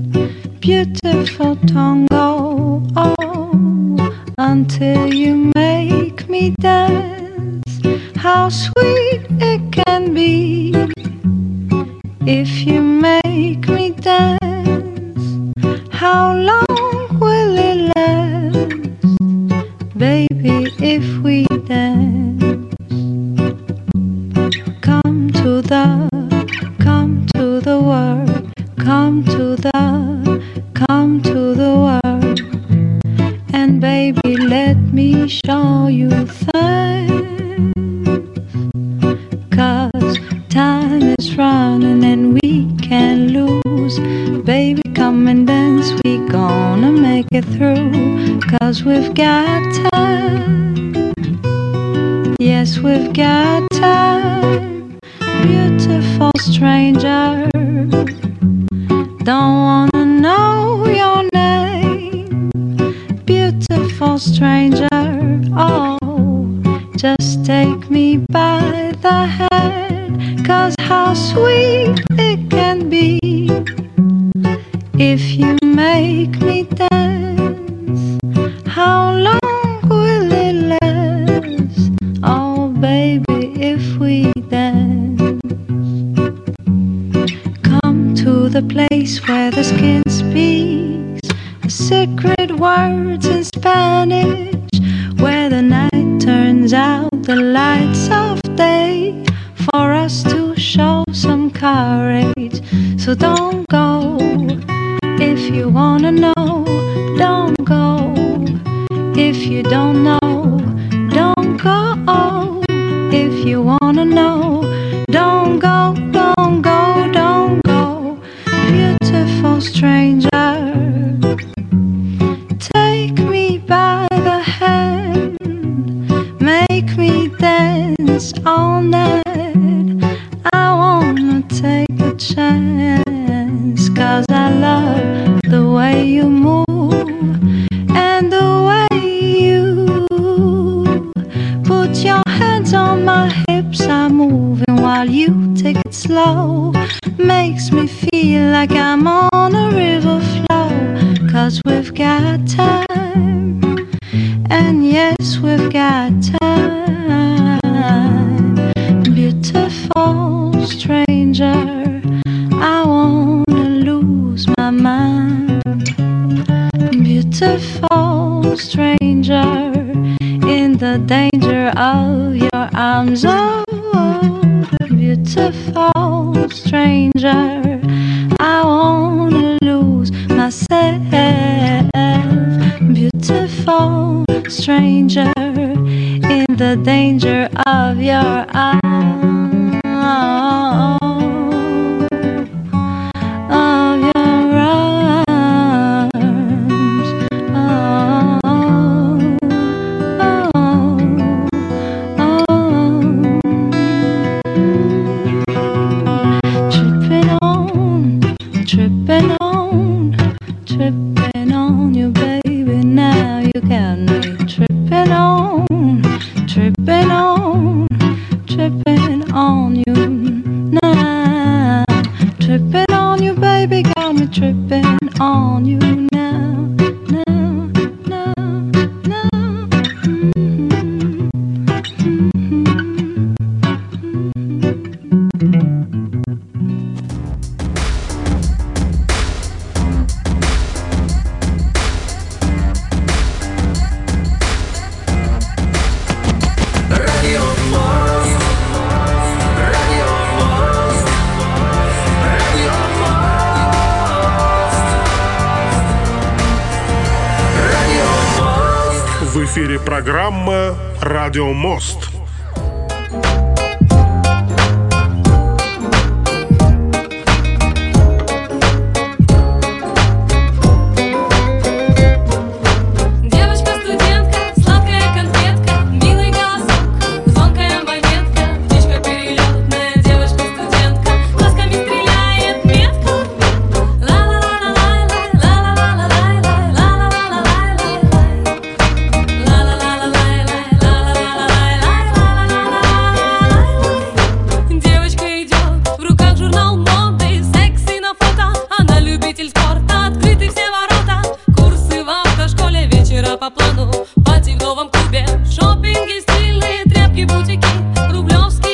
beautiful tango. Oh, until you make me dance. How sweet it can be if you make me dance. The skin speaks the secret words in Spanish, where the night turns out the lights of day for us to show some courage. So don't